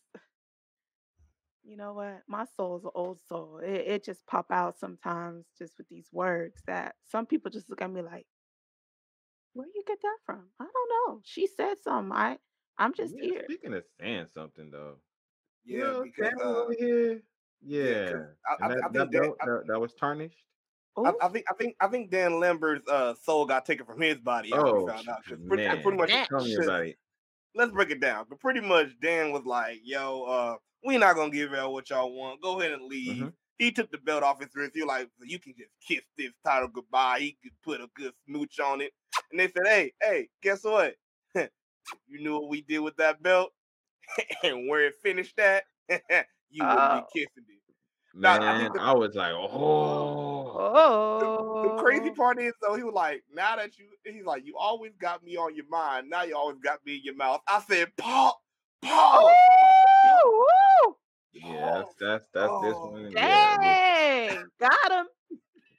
you know what? My soul is an old soul. It, it just pop out sometimes just with these words that some people just look at me like, where you get that from? I don't know. She said something. I, I'm just Yeah, here. speaking of saying something though. yeah, you know, because uh, over here. Yeah, Yeah. 'cause I, And I, that, I that think Dan, belt that, that was tarnished. I, I think I think I think Dan Lambert's uh soul got taken from his body Oh found out. 'cause sh- pretty, man, pretty much tell me about it. let's break it down. But pretty much Dan was like, yo, uh, we not gonna give y'all what y'all want. Go ahead and leave. Mhm. He took the belt off his wrist. He was like, you can just kiss this title goodbye. He could put a good smooch on it. And they said, hey, hey, guess what? you knew what we did with that belt and where it finished at, you wouldn't Oh. be kissing it. Now, I Man, the- I was like, oh. oh, The crazy part is though, he was like, now that you he's like, you always got me on your mind. Now you always got me in your mouth. I said, Paul, Paul. Ooh, ooh, Yeah, that's that's that's this Oh, one. Yeah, dang, got him.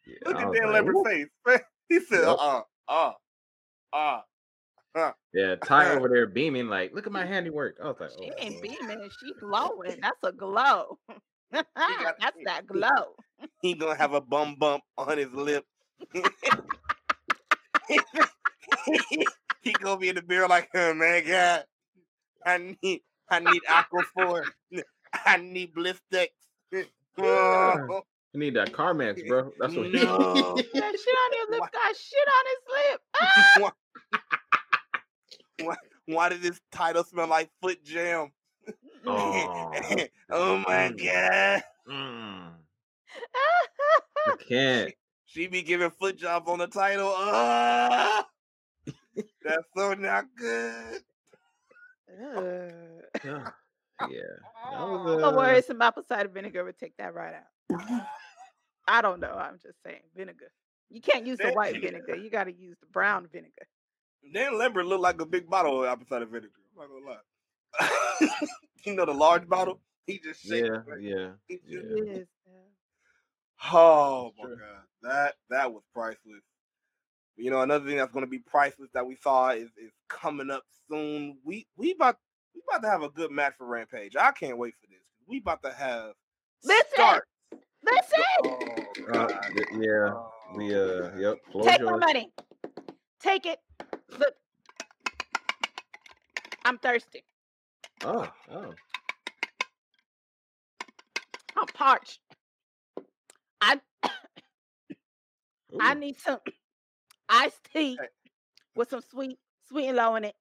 yeah, Look at was Dan like, Lambert's "Whoop." face. He said, Yep. uh, uh, uh. Yeah, Ty over there beaming like, look at my handiwork. I was like, She oh, ain't beaming, she glowing. That's a glow. got- That's that glow. He gonna have a bum bump on his lip. he gonna be in the mirror like, oh my god, I need, I need Aquaphor. I need Blistex. Oh, You need that Carmex, bro. That's what he No. That shit on your lip Why- got shit on his lip. Ah! why, why did this title smell like foot jam? Oh, oh my Mm. god. mm, I can't. She be giving foot jobs on the title. Ah! That's so not good. Ugh. Yeah, that Oh, was Don't uh, worry, some apple cider vinegar would take that right out. I don't know. I'm just saying vinegar. You can't use the white vinegar. You got to use the brown vinegar. Dan Lambert looked like a big bottle of apple cider vinegar. I'm not gonna lie. You know the large bottle? He just shakes. yeah, it. yeah, just- yeah. It is. yeah. Oh my Sure. god, that that was priceless. You know, another thing that's going to be priceless that we saw is is coming up soon. We we about we about to have a good match for Rampage. I can't wait for this. We about to have Listen! start. Listen, Oh Uh, god. y- yeah, Oh, we uh, yep. Floor take my yours. money. Take it. Look, I'm thirsty. Oh, oh. I'm parched. I I need some iced tea with some sweet, sweet and low in it.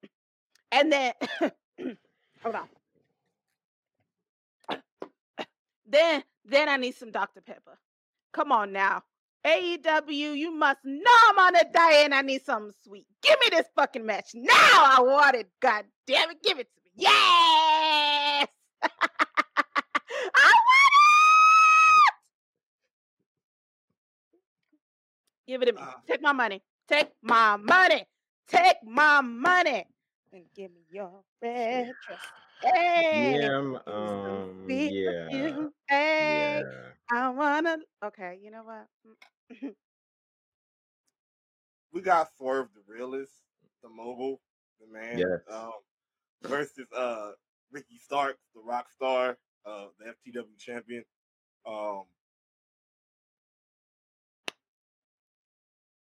And then hold on. Then then I need some Dr. Pepper. Come on now. AEW, you must know I'm on a diet and I need something sweet. Give me this fucking match. Now I want it. God damn it. Give it to me. Yes. I want it. Give it to me. Ah. Take my money. Take my money. Take my money. And give me your red dress. Hey. Yeah, um, yeah, you. Hey. yeah. I wanna. Okay, you know what? Mm, we got four of the realist, the mogul, the man. Yes. Um, versus uh Ricky Starks, the rock star, uh the FTW champion. Um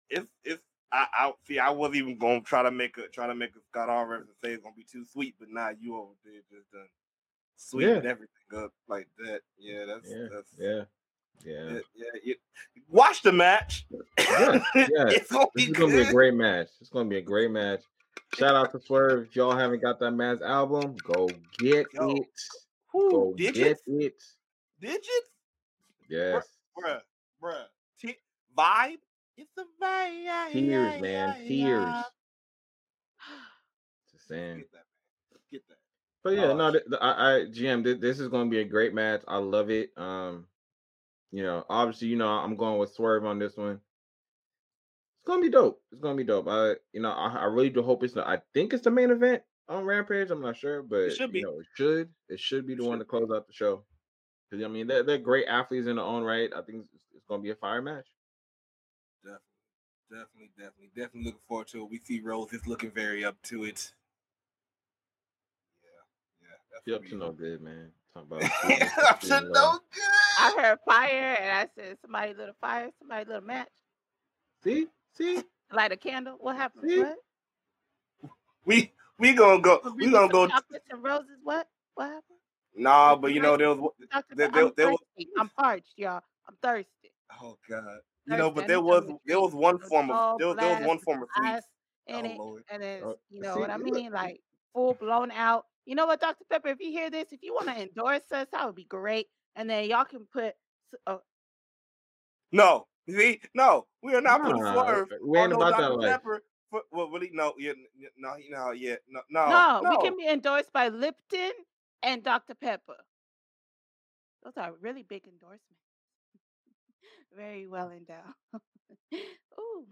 it's it's I, I see I wasn't even gonna try to make a try to make a Scott Hall reference and say it's gonna be too sweet, but now you over there just done sweeten everything up like that. Yeah, that's Yeah, that's yeah, yeah. yeah, yeah, yeah. Watch the match. Yeah, yeah. it's gonna be gonna be a great match. It's gonna be a great match. Shout out to Swerve. If y'all haven't got that man's album, go get Yo, it. Whew, Go digits, get it. digits, Yes. bruh, bruh. T- vibe. It's a vibe. Tears, man. Tears. saying. Get that. Get that. But yeah, Oh, no, th- th- I, I GM, th- this is going to be a great match. I love it. Um, you know, obviously, you know, I'm going with Swerve on this one. It's gonna be dope. It's gonna be dope. I, you know, I, I really do hope it's. The, I think it's the main event on Rampage. I'm not sure, but it should be. You know, it should. It should be the It one to close out the show. Because I mean, they're, they're great athletes in their own right. I think it's, it's gonna be a fire match. Definitely, definitely, definitely, definitely looking forward to it. We see Rose is looking very up to it. Yeah, yeah. That's She up to no good, man. Talking about up to shooting no good. I heard fire, and I said somebody lit a fire, somebody lit a match, See, see, light a candle. What happened? See? What? We we gonna go. We're We gonna go. Chocolates and roses. What? What happened? Nah, but you know there was. Dr. There- there- I'm there was- I'm parched, y'all. I'm thirsty. Oh God. You know, but there was there was one A form of there was, there was one form of ice sweets. in Oh it, and then Oh, you know see, what I look. mean, like full blown out. You know what, Dr. Pepper? If you hear this, if you want to endorse us, that would be great. And then y'all can put. Uh, No, see, no, we are not putting Nah, swerve we ain't on no about that Dr. life. Pepper. For, well, really, no, yeah, n- n- no, yeah, no, no, no, no. we can be endorsed by Lipton and Dr. Pepper. Those are really big endorsements. Very well endowed. Ooh.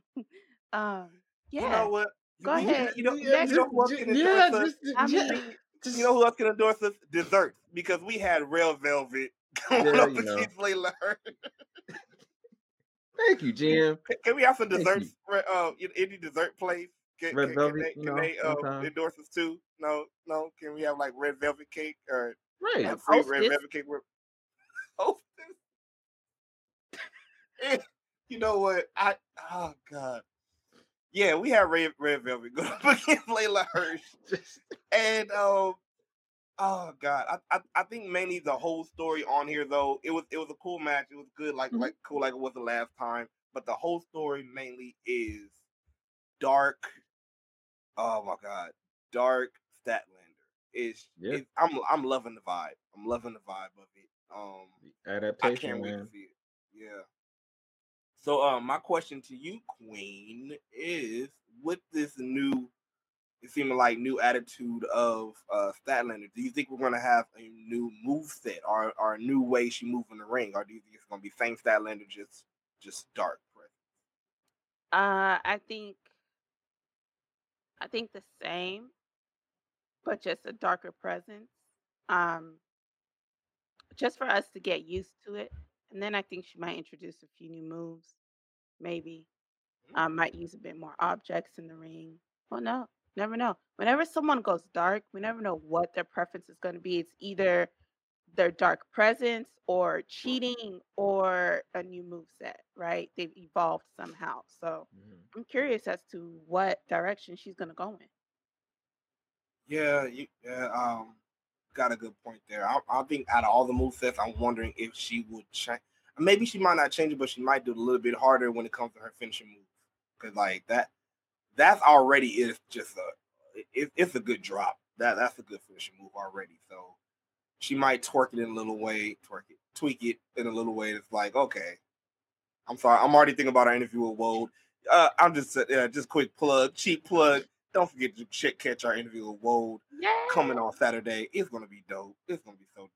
Um, yeah. You know what? Go You- you- ahead. You know, Yeah, you know who else can ju- endorse yeah, us? just, I mean, just- You know who else can endorse us? Desserts, because we had Red Velvet going Yeah, up you to know. Keith Layla. Thank you, Jim. Can- Can we have some desserts? Uh, any dessert place? Can, Red can, Velvet, can you they, can know, they uh, endorse us too? No, no. Can we have like red velvet cake or Right. a free red velvet cake? with- Hostess. You know what? I oh god. Yeah, we had red red velvet go up against Leyla Hirsch, and um, oh god, I, I I think mainly the whole story on here though it was it was a cool match. It was good, like Mhm. like cool like it was the last time. But the whole story mainly is dark. Oh my god, dark Statlander. Is Yeah. it's- I'm I'm loving the vibe. I'm loving the vibe of it. Um, I adaptation, can't wait to man. see it. Yeah. So, um, my question to you, Queen, is with this new, it seeming like new attitude of uh Statlander, do you think we're gonna have a new move set or, or a new way she move in the ring, or do you think it's gonna be same Statlander just just dark? Uh, I think I think the same, but just a darker presence. Um, just for us to get used to it, and then I think she might introduce a few new moves. Maybe um, might use a bit more objects in the ring. Well, no, never know. Whenever someone goes dark, we never know what their preference is going to be. It's either their dark presence or cheating or a new move set, right? They've evolved somehow. So Mhm. I'm curious as to what direction she's gonna go in. Yeah, you, yeah, um, got a good point there. I, I think out of all the move sets, I'm wondering if she would change. Maybe she might not change it, but she might do it a little bit harder when it comes to her finishing move. Because like that, that's already is just a, it, it's a good drop. That that's a good finishing move already. So she might twerk it in a little way, twerk it, tweak it in a little way. It's like okay. I'm sorry, I'm already thinking about our interview with Wold. Uh, I'm just uh, just quick plug, cheap plug. Don't forget to check catch our interview with Wold Yeah. coming on Saturday. It's gonna be dope. It's gonna be so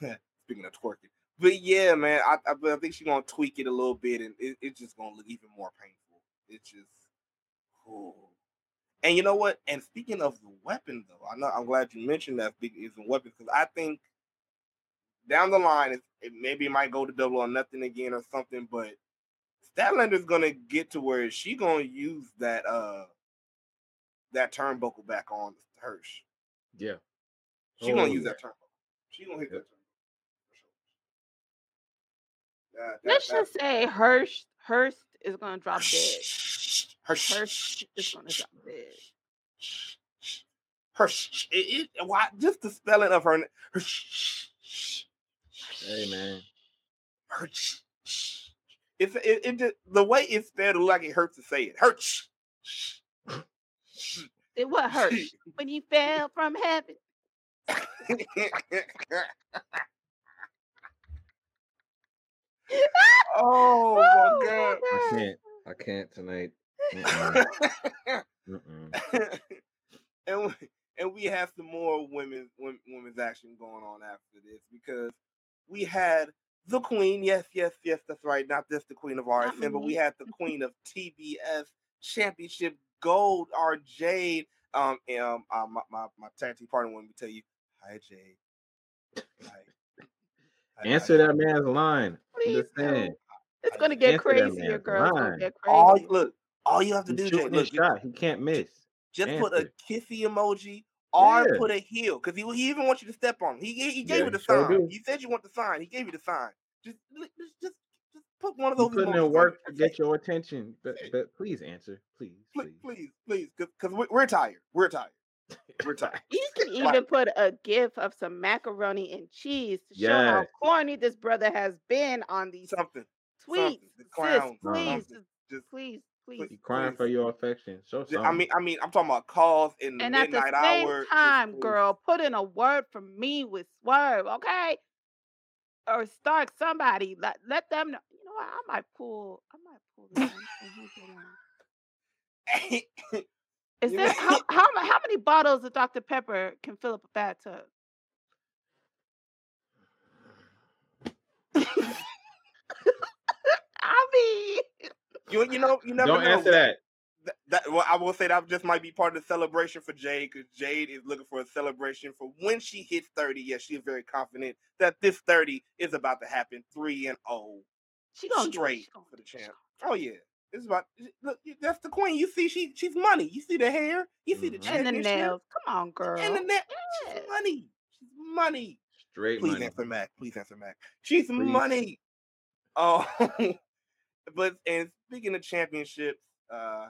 dope. Speaking of twerking, but yeah, man, I, I, I think she's gonna tweak it a little bit, and it, it's just gonna look even more painful. It's just, oh. And you know what? And speaking of the weapon, though, I know I'm glad you mentioned that speaking is a weapon because I think down the line, it, it maybe it might go to double or nothing again or something, but Statlander's gonna get to where she gonna use that uh that turnbuckle back on Hirsch. Yeah. She gonna Oh, use that turnbuckle. She gonna hit Yep. that turnbuckle. for sure. That, that, Let's that- just say Hurst Hurst is gonna drop dead. Hirsch. Hurst is gonna drop dead. Hirsch. It, it, why? Just the spelling of her. na- Hirsch. Hey, man. Hirsch. It's it, it just the way it's spelled, it like it hurts to say it. Hirsch. It what Hurst when he fell from heaven. oh Oh, my oh god. I can't. I can't tonight. Mm-mm. Mm-mm. and we, we have some more women, women women's action going on after this because we had the queen. Yes, yes, yes, that's right. Not just the queen of RSM, but we had the queen of TBS Championship Gold, our Jade. Um, and, um, uh, my my my tag team partner wanted me to tell you, hi Jade. Hi. Hi, Answer hi. that man's line. Please Understand? It's gonna get Answer that crazier, girl. It's gonna line. get All crazy. look, all you have to He's do, shooting look, shot. He can't miss. just put a Answer. kissy emoji or Yeah. put a heel because he, he even wants you to step on him. He, he gave Yeah, you the he sure sign. do. You said you want the sign. He gave you the sign. Just just just, just put one of those putting in work to get your attention. But, but please answer. Please, Please, please. please, please, because we're, tired. We're tired. We're tired. You can Like- even put a gif of some macaroni and cheese to show how corny this brother has been on these Something. tweets. something. The Sis, clown. Please, Something. Just. please, please. You crying please. for your affection. Show Ju- something. I mean, I mean, I'm talking about calls in the And at the same hour. time, please. girl, put in a word for me with Swerve, okay? Or Stark, somebody. Let let them know. You know what? I might pull. I might pull this. Is You there how, how how many bottles of Dr Pepper can fill up a bathtub? I mean, you, you know, you never Don't know. answer that. That, that well, I will say that just might be part of the celebration for Jade because Jade is looking for a celebration for when she hits 30. Yes, she is very confident that this 30 is about to happen. Three and oh, she gonna get it, straight she gonna for the get it, she champ. Oh yeah, it's about look. That's the queen. You see, she she's money. You see the hair. You see the Mhm. gonna- And the nails. Come on, girl. And the net. Yes. She's money. She's money. Straight Please money. answer Mac. Please answer Mac. She's Please. money. Oh, but and speaking of championships, uh,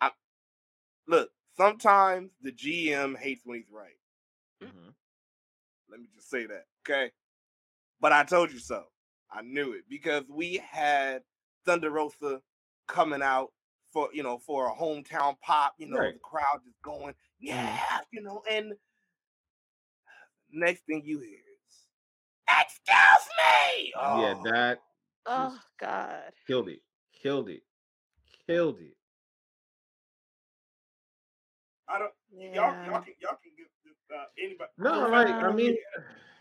I, look. Sometimes the GM hates when he's right. Mhm. Let me just say that, okay? But I told you so. I knew it because we had Thunder Rosa coming out for you know for a hometown pop. You know Right. the crowd just going, yeah, you know, and next thing you hear "Excuse me." Yeah, Oh, that Oh God. killed it. Killed it. Killed it. I don't. Yeah. Y'all, y'all can y'all can get this, uh, anybody. No, like I mean,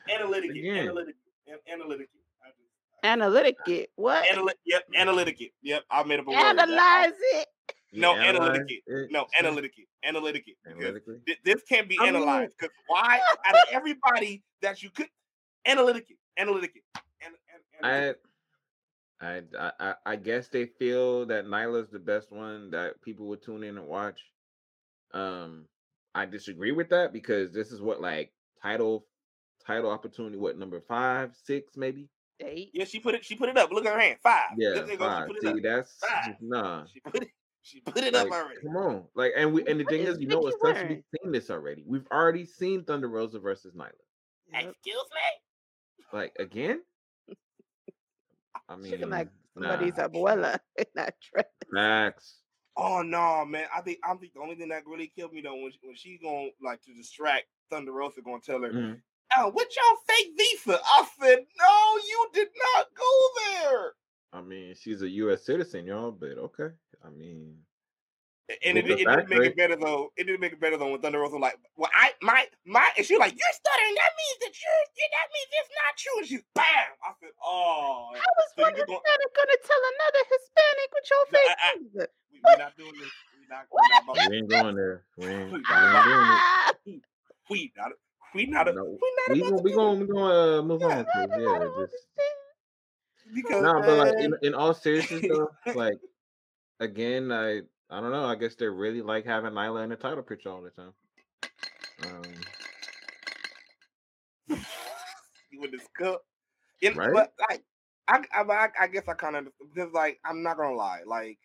analytic, it, again. analytic, it, analytic. it. Analytic it. What? Analy- yep, analytic. it. Yep, I made up a word. Analyze it. No, you analytic analyze it. No, analytic it. Analytic it. Because Analytically. this can't be I analyzed. Because why? Out of everybody that you could analytic it, analytic and, and, I, I, I, I- I guess they feel that Nyla's the best one that people would tune in and watch. Um, I disagree with that because this is what like title, title opportunity. What number five, six, maybe? Eight. yeah, she put it. She put it up. Look at her hand. Five. Yeah, There you five. She put it See, up. that's Five. just, nah. She put it. She put it up already. come on, like, and we and the What thing is is, you know, Vickie it's such wearing? we've seen this already. We've already seen Thunder Rosa versus Nyla. Yep. Excuse me. Like again. I mean, Looking like nah, somebody's abuela in that dress. facts. Oh no, man! I think I think the only thing that really killed me though when she, when she going like to distract Thunder Rosa, going to tell her, Mhm. "Oh, what's your fake visa?" I said, "No, you did not go there." I mean, she's a U.S. citizen, y'all, but okay. I mean, And it, Well, it, didn't make it better though. It didn't make it better though when Thunder Rosa was like, "Well, I my my," and she like, "You're stuttering. That means that you're that means it's not true." And she's bam. I said, "Oh, I was So wondering just if they're gonna tell another Hispanic with your No, fake I- I- we, we're not doing this. We're not, we're not we ain't going there. We ain't, we ain't doing it. Ah, we not we not a, No, we not We about gonna we gonna we gonna uh, move Yeah, on. I 'cause, yeah, just because no, but like in, in all seriousness though, like again, I I don't know. I guess they really like having Nyla in the title picture all the time. Um, with this cup. Right? But like, I, I, I, I guess I kind of because like I'm not gonna lie, like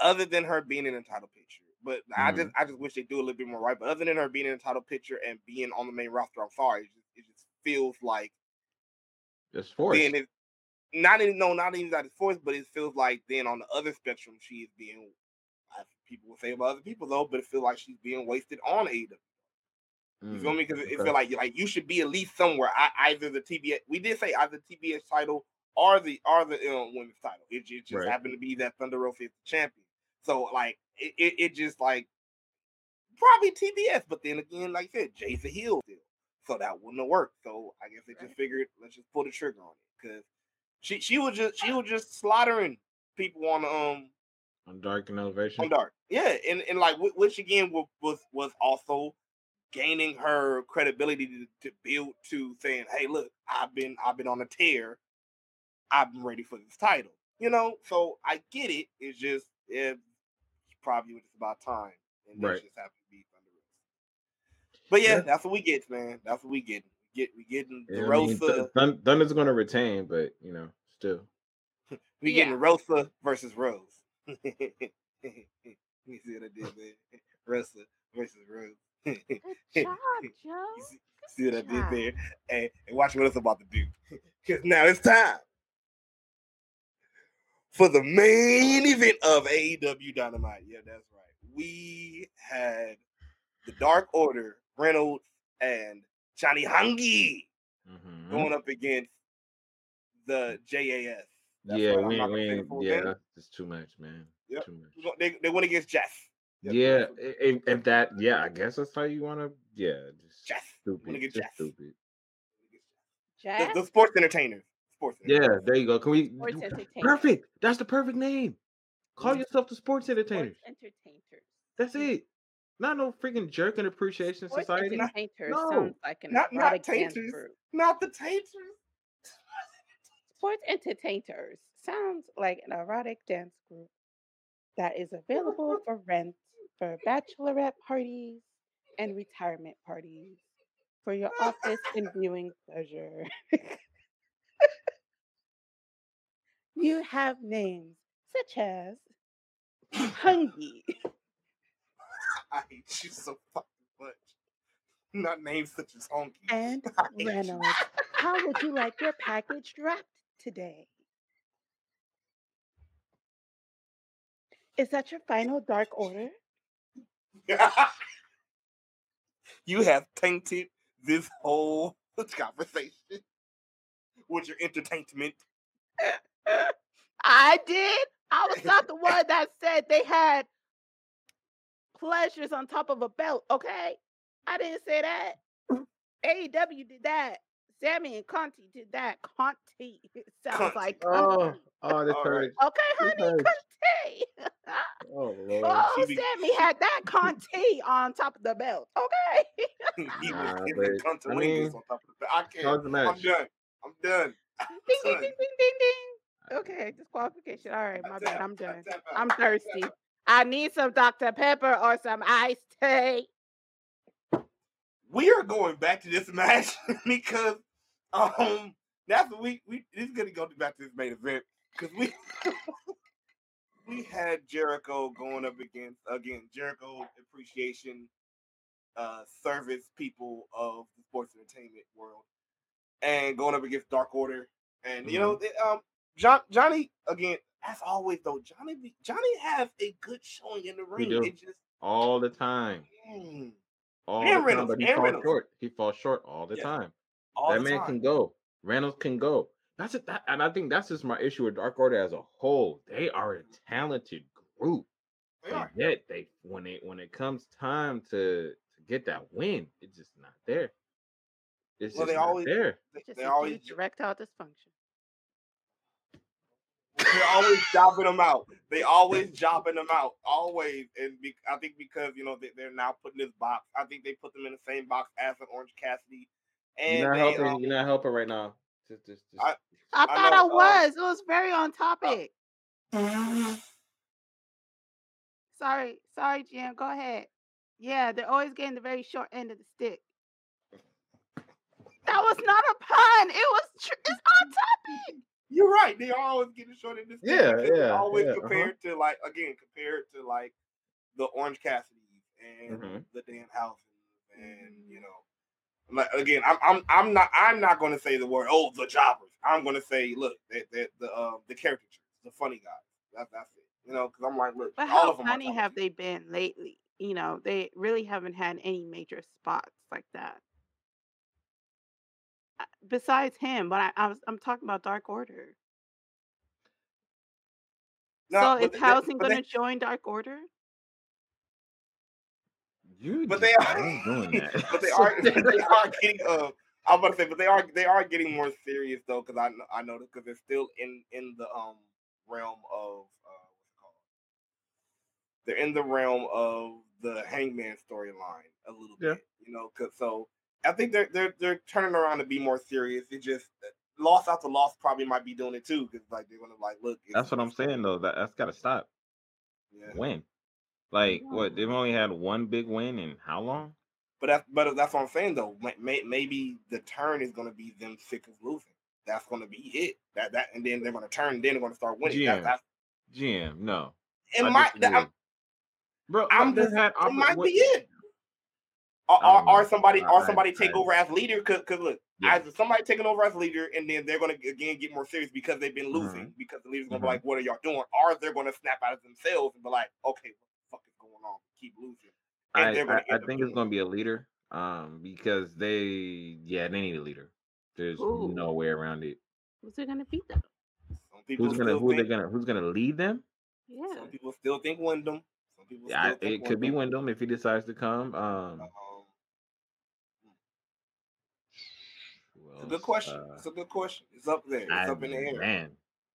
other than her being in the title picture, but I Mhm. just I just wish they do a little bit more right. But other than her being in the title picture and being on the main roster, I'm sorry, it just, it just feels like just forced. being not even no, not even that it's forced, but it feels like then on the other spectrum she is being. People will say about other people though, but it feels like she's being wasted on AEW. You feel Mm, me? Because it, it okay. feel like like you should be at least somewhere. I, either the TBS, we did say either TBS title or the or the uh, women's title. It, ju- just Right. happened to be that Thunder Rosa is the champion. So like it, it, it just like probably TBS. But then again, like I said, Jay's a heel still, so that wouldn't have worked. So I guess they Right. just figured let's just pull the trigger on it because she she was just she was just slaughtering people on um On Dark and Elevation. on dark. Yeah, and and like which again was was, was also gaining her credibility to, to build to saying, "Hey, look, I've been I've been on a tear. I'm ready for this title." You know, so I get it. It's just it probably was just about time, and Right. right. just happened to be Thunder Rosa. But yeah, Yeah. that's what we get, man. That's what we get. We get we getting the Yeah, I mean, Rosa. Th- Thun- Thunder's going to retain, but you know, still. we Yeah. getting Rosa versus Rose. You see what I did there? Rosa versus Rose. Good job, Joe. You see, see what I Good did there? And, and watch what it's about to do. Because now it's time for the main event of AEW Dynamite. Yeah, that's right. We had the Dark Order, Reynolds, and Johnny Hungee Mhm. going up against the JAS. That's Yeah, we, not we gonna say the ain't, yeah, name. that's just too much, man. Yep. Too much. They, they went against Jeff. Yep, Yeah, that's what- if, if that, yeah, I guess that's how you want to. Yeah, just Jeff. stupid. Wanna get just Jeff. stupid. The, the sports entertainers. Sports Yeah, entertainers. there you go. Can we? sports entertainers. Perfect. That's the perfect name. Call Mhm. yourself the sports Sports entertainers. entertainers. That's it. Not no freaking jerk and appreciation Sports society. entertainers No. sounds like an Not- not erotic tainters. group. Not the Taters. Sports entertainers sounds like an erotic dance group that is available for rent for bachelorette parties and retirement parties for your office and viewing pleasure. you have names such as Hungee, I hate you so fucking much. Not names such as Honky. and I hate you. Reynolds. How would you like your package wrapped today? Is that your final dark order? you have tainted this whole conversation with your entertainment. I did. I was not the one that said they had pleasures on top of a belt, okay? I didn't say that. AEW did that. Sammy and Conti did that. Conti. It sounds Conti. like Oh, Conti. oh, this All hurts. Okay, honey, hurts. Conti. Oh lord. oh, be- Sammy had that Conti on top of the belt, okay? he was Nah, giving but, cuntilingus I mean, on top of the I can't. I'm done. I'm done. ding, ding, ding, ding, ding, ding. Okay, disqualification. All right, my I bad. tap- I'm done. I'm thirsty. I need some Dr. Pepper or some iced tea. We are going back to this match because um that's what we we this is gonna go back to this main event because we we had Jericho going up against again Jericho appreciation uh service people of the sports entertainment world and going up against Dark Order. And you know they, um John Johnny again as always though Johnny Johnny has a good showing in the ring. it just All the time. mm, All And the time, Reynolds, but he falls Reynolds. short. He falls short all the Yeah, time. all that the man time. can go. Reynolds can go. That's it. That, and I think that's just my issue with Dark Order as a whole. They are a talented group, They but are. yet they when it when it comes time to to get that win, it's just not there. It's Well, just they not always- there. They, Just they a always huge erectile dysfunction. They're always jobbing them out. They always jobbing them out, always. And be, I think because you know they, they're now putting this box. I think they put them in the same box as an Orange Cassidy. And You're not they, helping. um, You're not helping right now. Just, just, just. I- I I thought know, I um, was. it was very on topic. Sorry, sorry, Jim. Go ahead. Yeah, they're always getting the very short end of the stick. That was not a pun. It was. Tr- it's on topic. You're right. They are always getting short in this. Yeah, yeah, Always yeah, uh-huh. compared to like again compared to like the Orange Cassidy and Mhm. the Danhausen and you know. Like again, I'm I'm I'm not I'm not going to say the word oh the jobbers. I'm going to say look they they the uh, the caricatures, the funny guys. That's that's it. You know, because I'm like look, But all how of them. funny have they been lately? You know, they really haven't had any major spots like that. Besides him, but I, I was I'm talking about Dark Order. so is Housing going to join Dark Order? You but they are doing that. but they are they are getting uh I'm about to say, but they are they are getting more serious though, because I know I know because they're still in in the um realm of uh what's it called? They're in the realm of the Hangman storyline a little Yeah. bit, you know. Cause so I think they're they're they're turning around to be more serious. It just loss after loss probably might be doing it too, because like they're gonna like look. That's what I'm saying though. That that's got to stop. Yeah. Win. Like what? They've only had one big win in how long? But that's but uh, that's what I'm saying though. May, may, maybe the turn is gonna be them sick of losing. That's gonna be it. That that and then they're gonna turn. Then they're gonna start winning. That, GM. that's GM, no. it. I Might disagree. I'm, Bro, I'm just, had it might what- be it. Or, I or, or somebody I- or I- somebody take I- over as leader. Cause, cause look, Yeah. either somebody taking over as leader, and then they're gonna again get more serious because they've been losing. Because the leader's gonna Mhm. be like, "What are y'all doing?" Or they're gonna snap out of themselves and be like, "Okay, what the fuck is going on? Keep losing." And I, gonna I, I end up think it's going to be a leader um, because they, yeah, they need a leader. There's Ooh. no way around it. Who's it gonna be though? Who's gonna who are they gonna who's gonna lead them? Yeah. Some people still think Windham. Some people Yeah, I- still think it could be Windham. Windham if he decides to come. Um, Um, It's a good question. Uh, it's a good question. It's up there. It's I- up in the air. Man,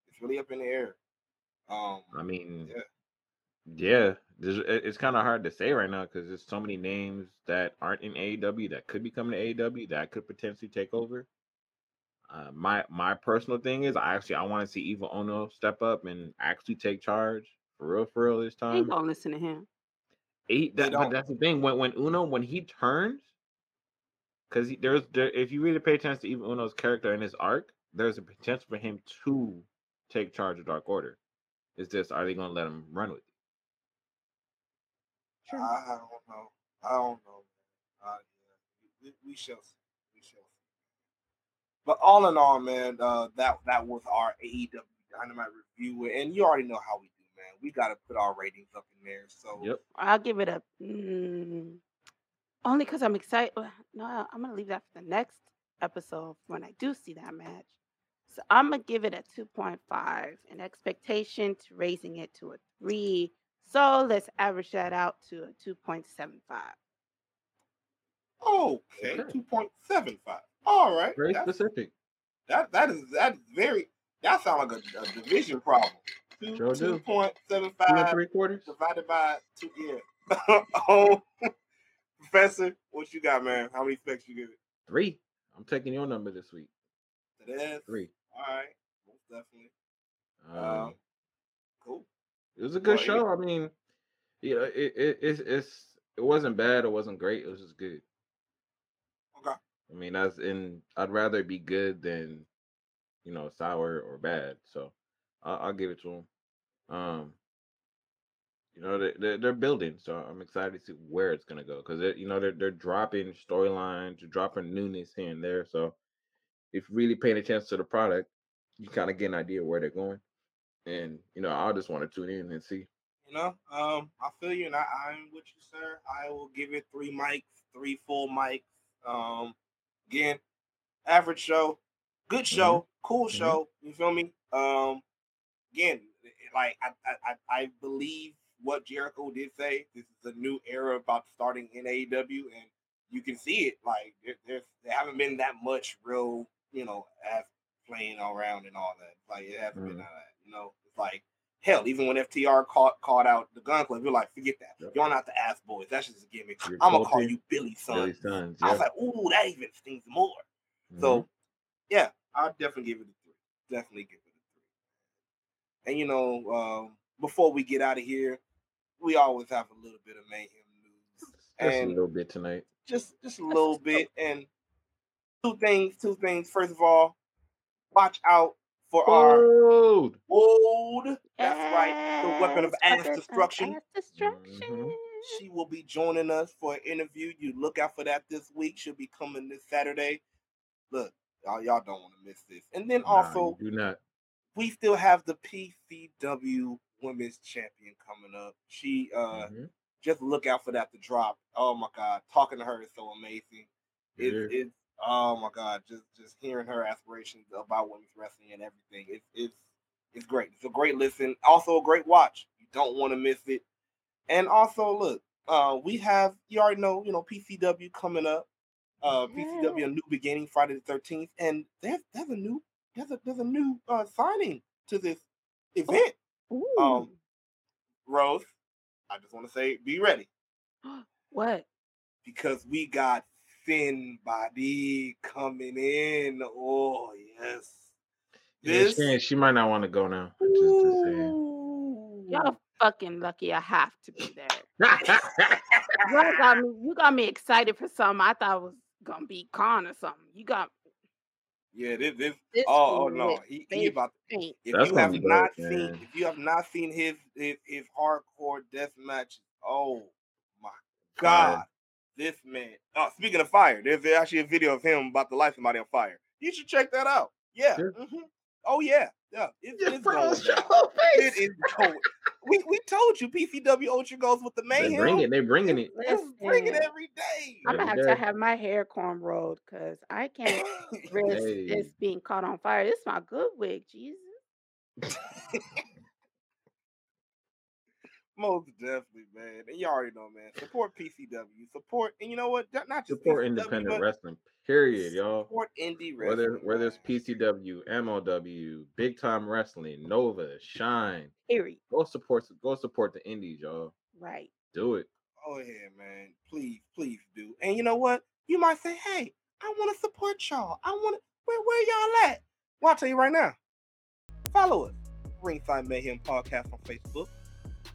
It's really up in the air. Um, I mean, Yeah. yeah, there's, it's kind of hard to say right now because there's so many names that aren't in AEW that could be coming to AEW that could potentially take over. Uh, my my personal thing is, I actually I want to see Evil Uno step up and actually take charge for real, for real this I ain't time. gonna listen to him. Eight, They that, that's the thing when when Uno when he turns, because there's there if you really pay attention to even Uno's character and his arc, there's a potential for him to take charge of Dark Order. It's just are they gonna let him run with it? I, I don't know. I don't know. Uh, yeah. we, we shall see. We shall see. But all in all, man, uh, that that was our AEW Dynamite review, and you already know how we do, man. We got to put our ratings up in there. So Yep. I'll give it a mm, only because I'm excited. No, I'm gonna leave that for the next episode when I do see that match. So I'm gonna give it a 2.5, an expectation to raising it to a three. So let's average that out to a 2.75. okay, Okay. two point seven five. All right, Very That's- specific. that that is that is very. That sounds like a, a division problem. Two Sure do. two point seven Two and three quarters. divided by two. Yeah. oh, Professor, what you got, man? How many specs you give it? Three. I'm taking your number this week. It is Three. All right, most definitely. Um, Um, cool. it was a good well, show. I mean, yeah, it, it it's it's it wasn't bad. It wasn't great. It was just good. Okay. I mean, that's in. I'd rather be good than you know sour or bad. So I'll, I'll give it to them. Um, you know they they're, they're building, so I'm excited to see where it's gonna go because you know they're they're dropping storylines, dropping newness here and there. So if you're really paying attention to the product, you kind of get an idea where they're going. And you know, I just want to tune in and see. You know, um, I feel you, and I, I'm with you, sir. I will give it three mics, three full mics. Um, again, average show, good show, cool Mhm. show. You feel me? Um, again, like I, I- I believe what Jericho did say. This is a new era about starting in AEW, and you can see it. Like there, there's, there haven't been that much real, you know, ass playing around and all that. Like it hasn't been Mhm. none of that. You know, it's like hell. Even when FTR caught called out the Gunn Club, you're like, forget that. Yep. Y'all not the ass boys. That's just a gimmick. You're I'm gonna call you Billy Son. Billy Sons. I was like, ooh, that even stings more. Mhm. So, yeah, I'll definitely give it a three. Definitely give it a three. And you know, um, before we get out of here, we always have a little bit of mayhem news, just a little bit tonight. just just a little bit. And two things, two things. First of all, watch out for our Food. old. That's right, the weapon of Yes, ass destruction. ass destruction. Mhm. She will be joining us for an interview. You look out for that this week. She'll be coming this Saturday. Look, y'all, y'all don't want to miss this. And then Nah, also, you do not. We still have the PCW Women's Champion coming up. She uh Mhm. just look out for that to drop. Oh my god, talking to her is so amazing. It's Yeah. it's oh my god, just just hearing her aspirations about women's wrestling and everything. It's it's it's great. It's a great listen. Also a great watch. You don't want to miss it. And also look, uh, we have you already know, you know, PCW coming up. Uh, PCW Yeah. a new beginning Friday the thirteenth, and there's there's a new there's a there's a new uh signing to this event. Ooh. Um, Rose, I just want to say, be ready what? because we got Finn Body coming in. Oh yes, Yeah, this. she, she might not want to go now. Just, just. Ooh. Y'all fucking lucky I have to be there. Y'all got me you got me excited for something I thought was gonna be con or something. You got Yeah, this, this this oh, oh no, he, he about paint. if That's you gonna have be not dope, seen if you have not seen his his, his hardcore death matches, oh my god, Fire. this man. Oh, speaking of fire, there's actually a video of him about to light somebody on fire. You should check that out. Yeah. Yeah. mhm. Oh yeah. Yeah. It, Your it's bro, going down. It is going. we we told you PCW Ultra goes with the mayhem. They mayhem. bring it. They bringing it. It's bringing Listen. every day. I'm gonna Every have to have my hair corn rolled because I can't risk Hey. this being caught on fire. This is my good wig, Jesus. Most definitely, man. And you already know, man. Support PCW. Support, and you know what? Not not just Support PCW, independent but wrestling. Period, y'all. Support indie wrestling. Whether whether it's. PCW, MLW, Big Time Wrestling, Nova, Shine, Period. go support go support the indies, y'all. Right. Do it. Oh yeah, man. Please, please do. And you know what? You might say, "Hey, I want to support y'all. I want to. Where where y'all at?" Well, I'll tell you right now. Follow us, Ringside Mayhem Podcast on Facebook.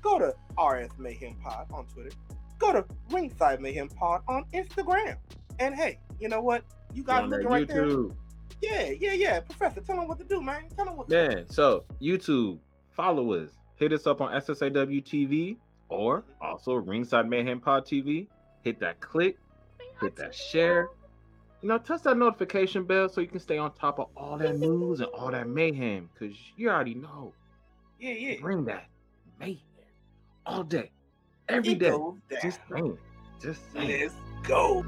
Go to RS Mayhem Pod on Twitter. Go to Ringside Mayhem Pod on Instagram. And hey, you know what? You guys looking right there. YouTube. Yeah, yeah, yeah. Professor, tell them what to do, man. Tell them what. To Man, so YouTube, follow us. Hit us up on SSAW TV or also Ringside Mayhem Pod TV. Hit that click, hit that share. You know, touch that notification bell so you can stay on top of all that news and all that mayhem. Cause you already know. Yeah, yeah. Bring that mayhem all day, every It day. Just saying. Just saying. Let's go.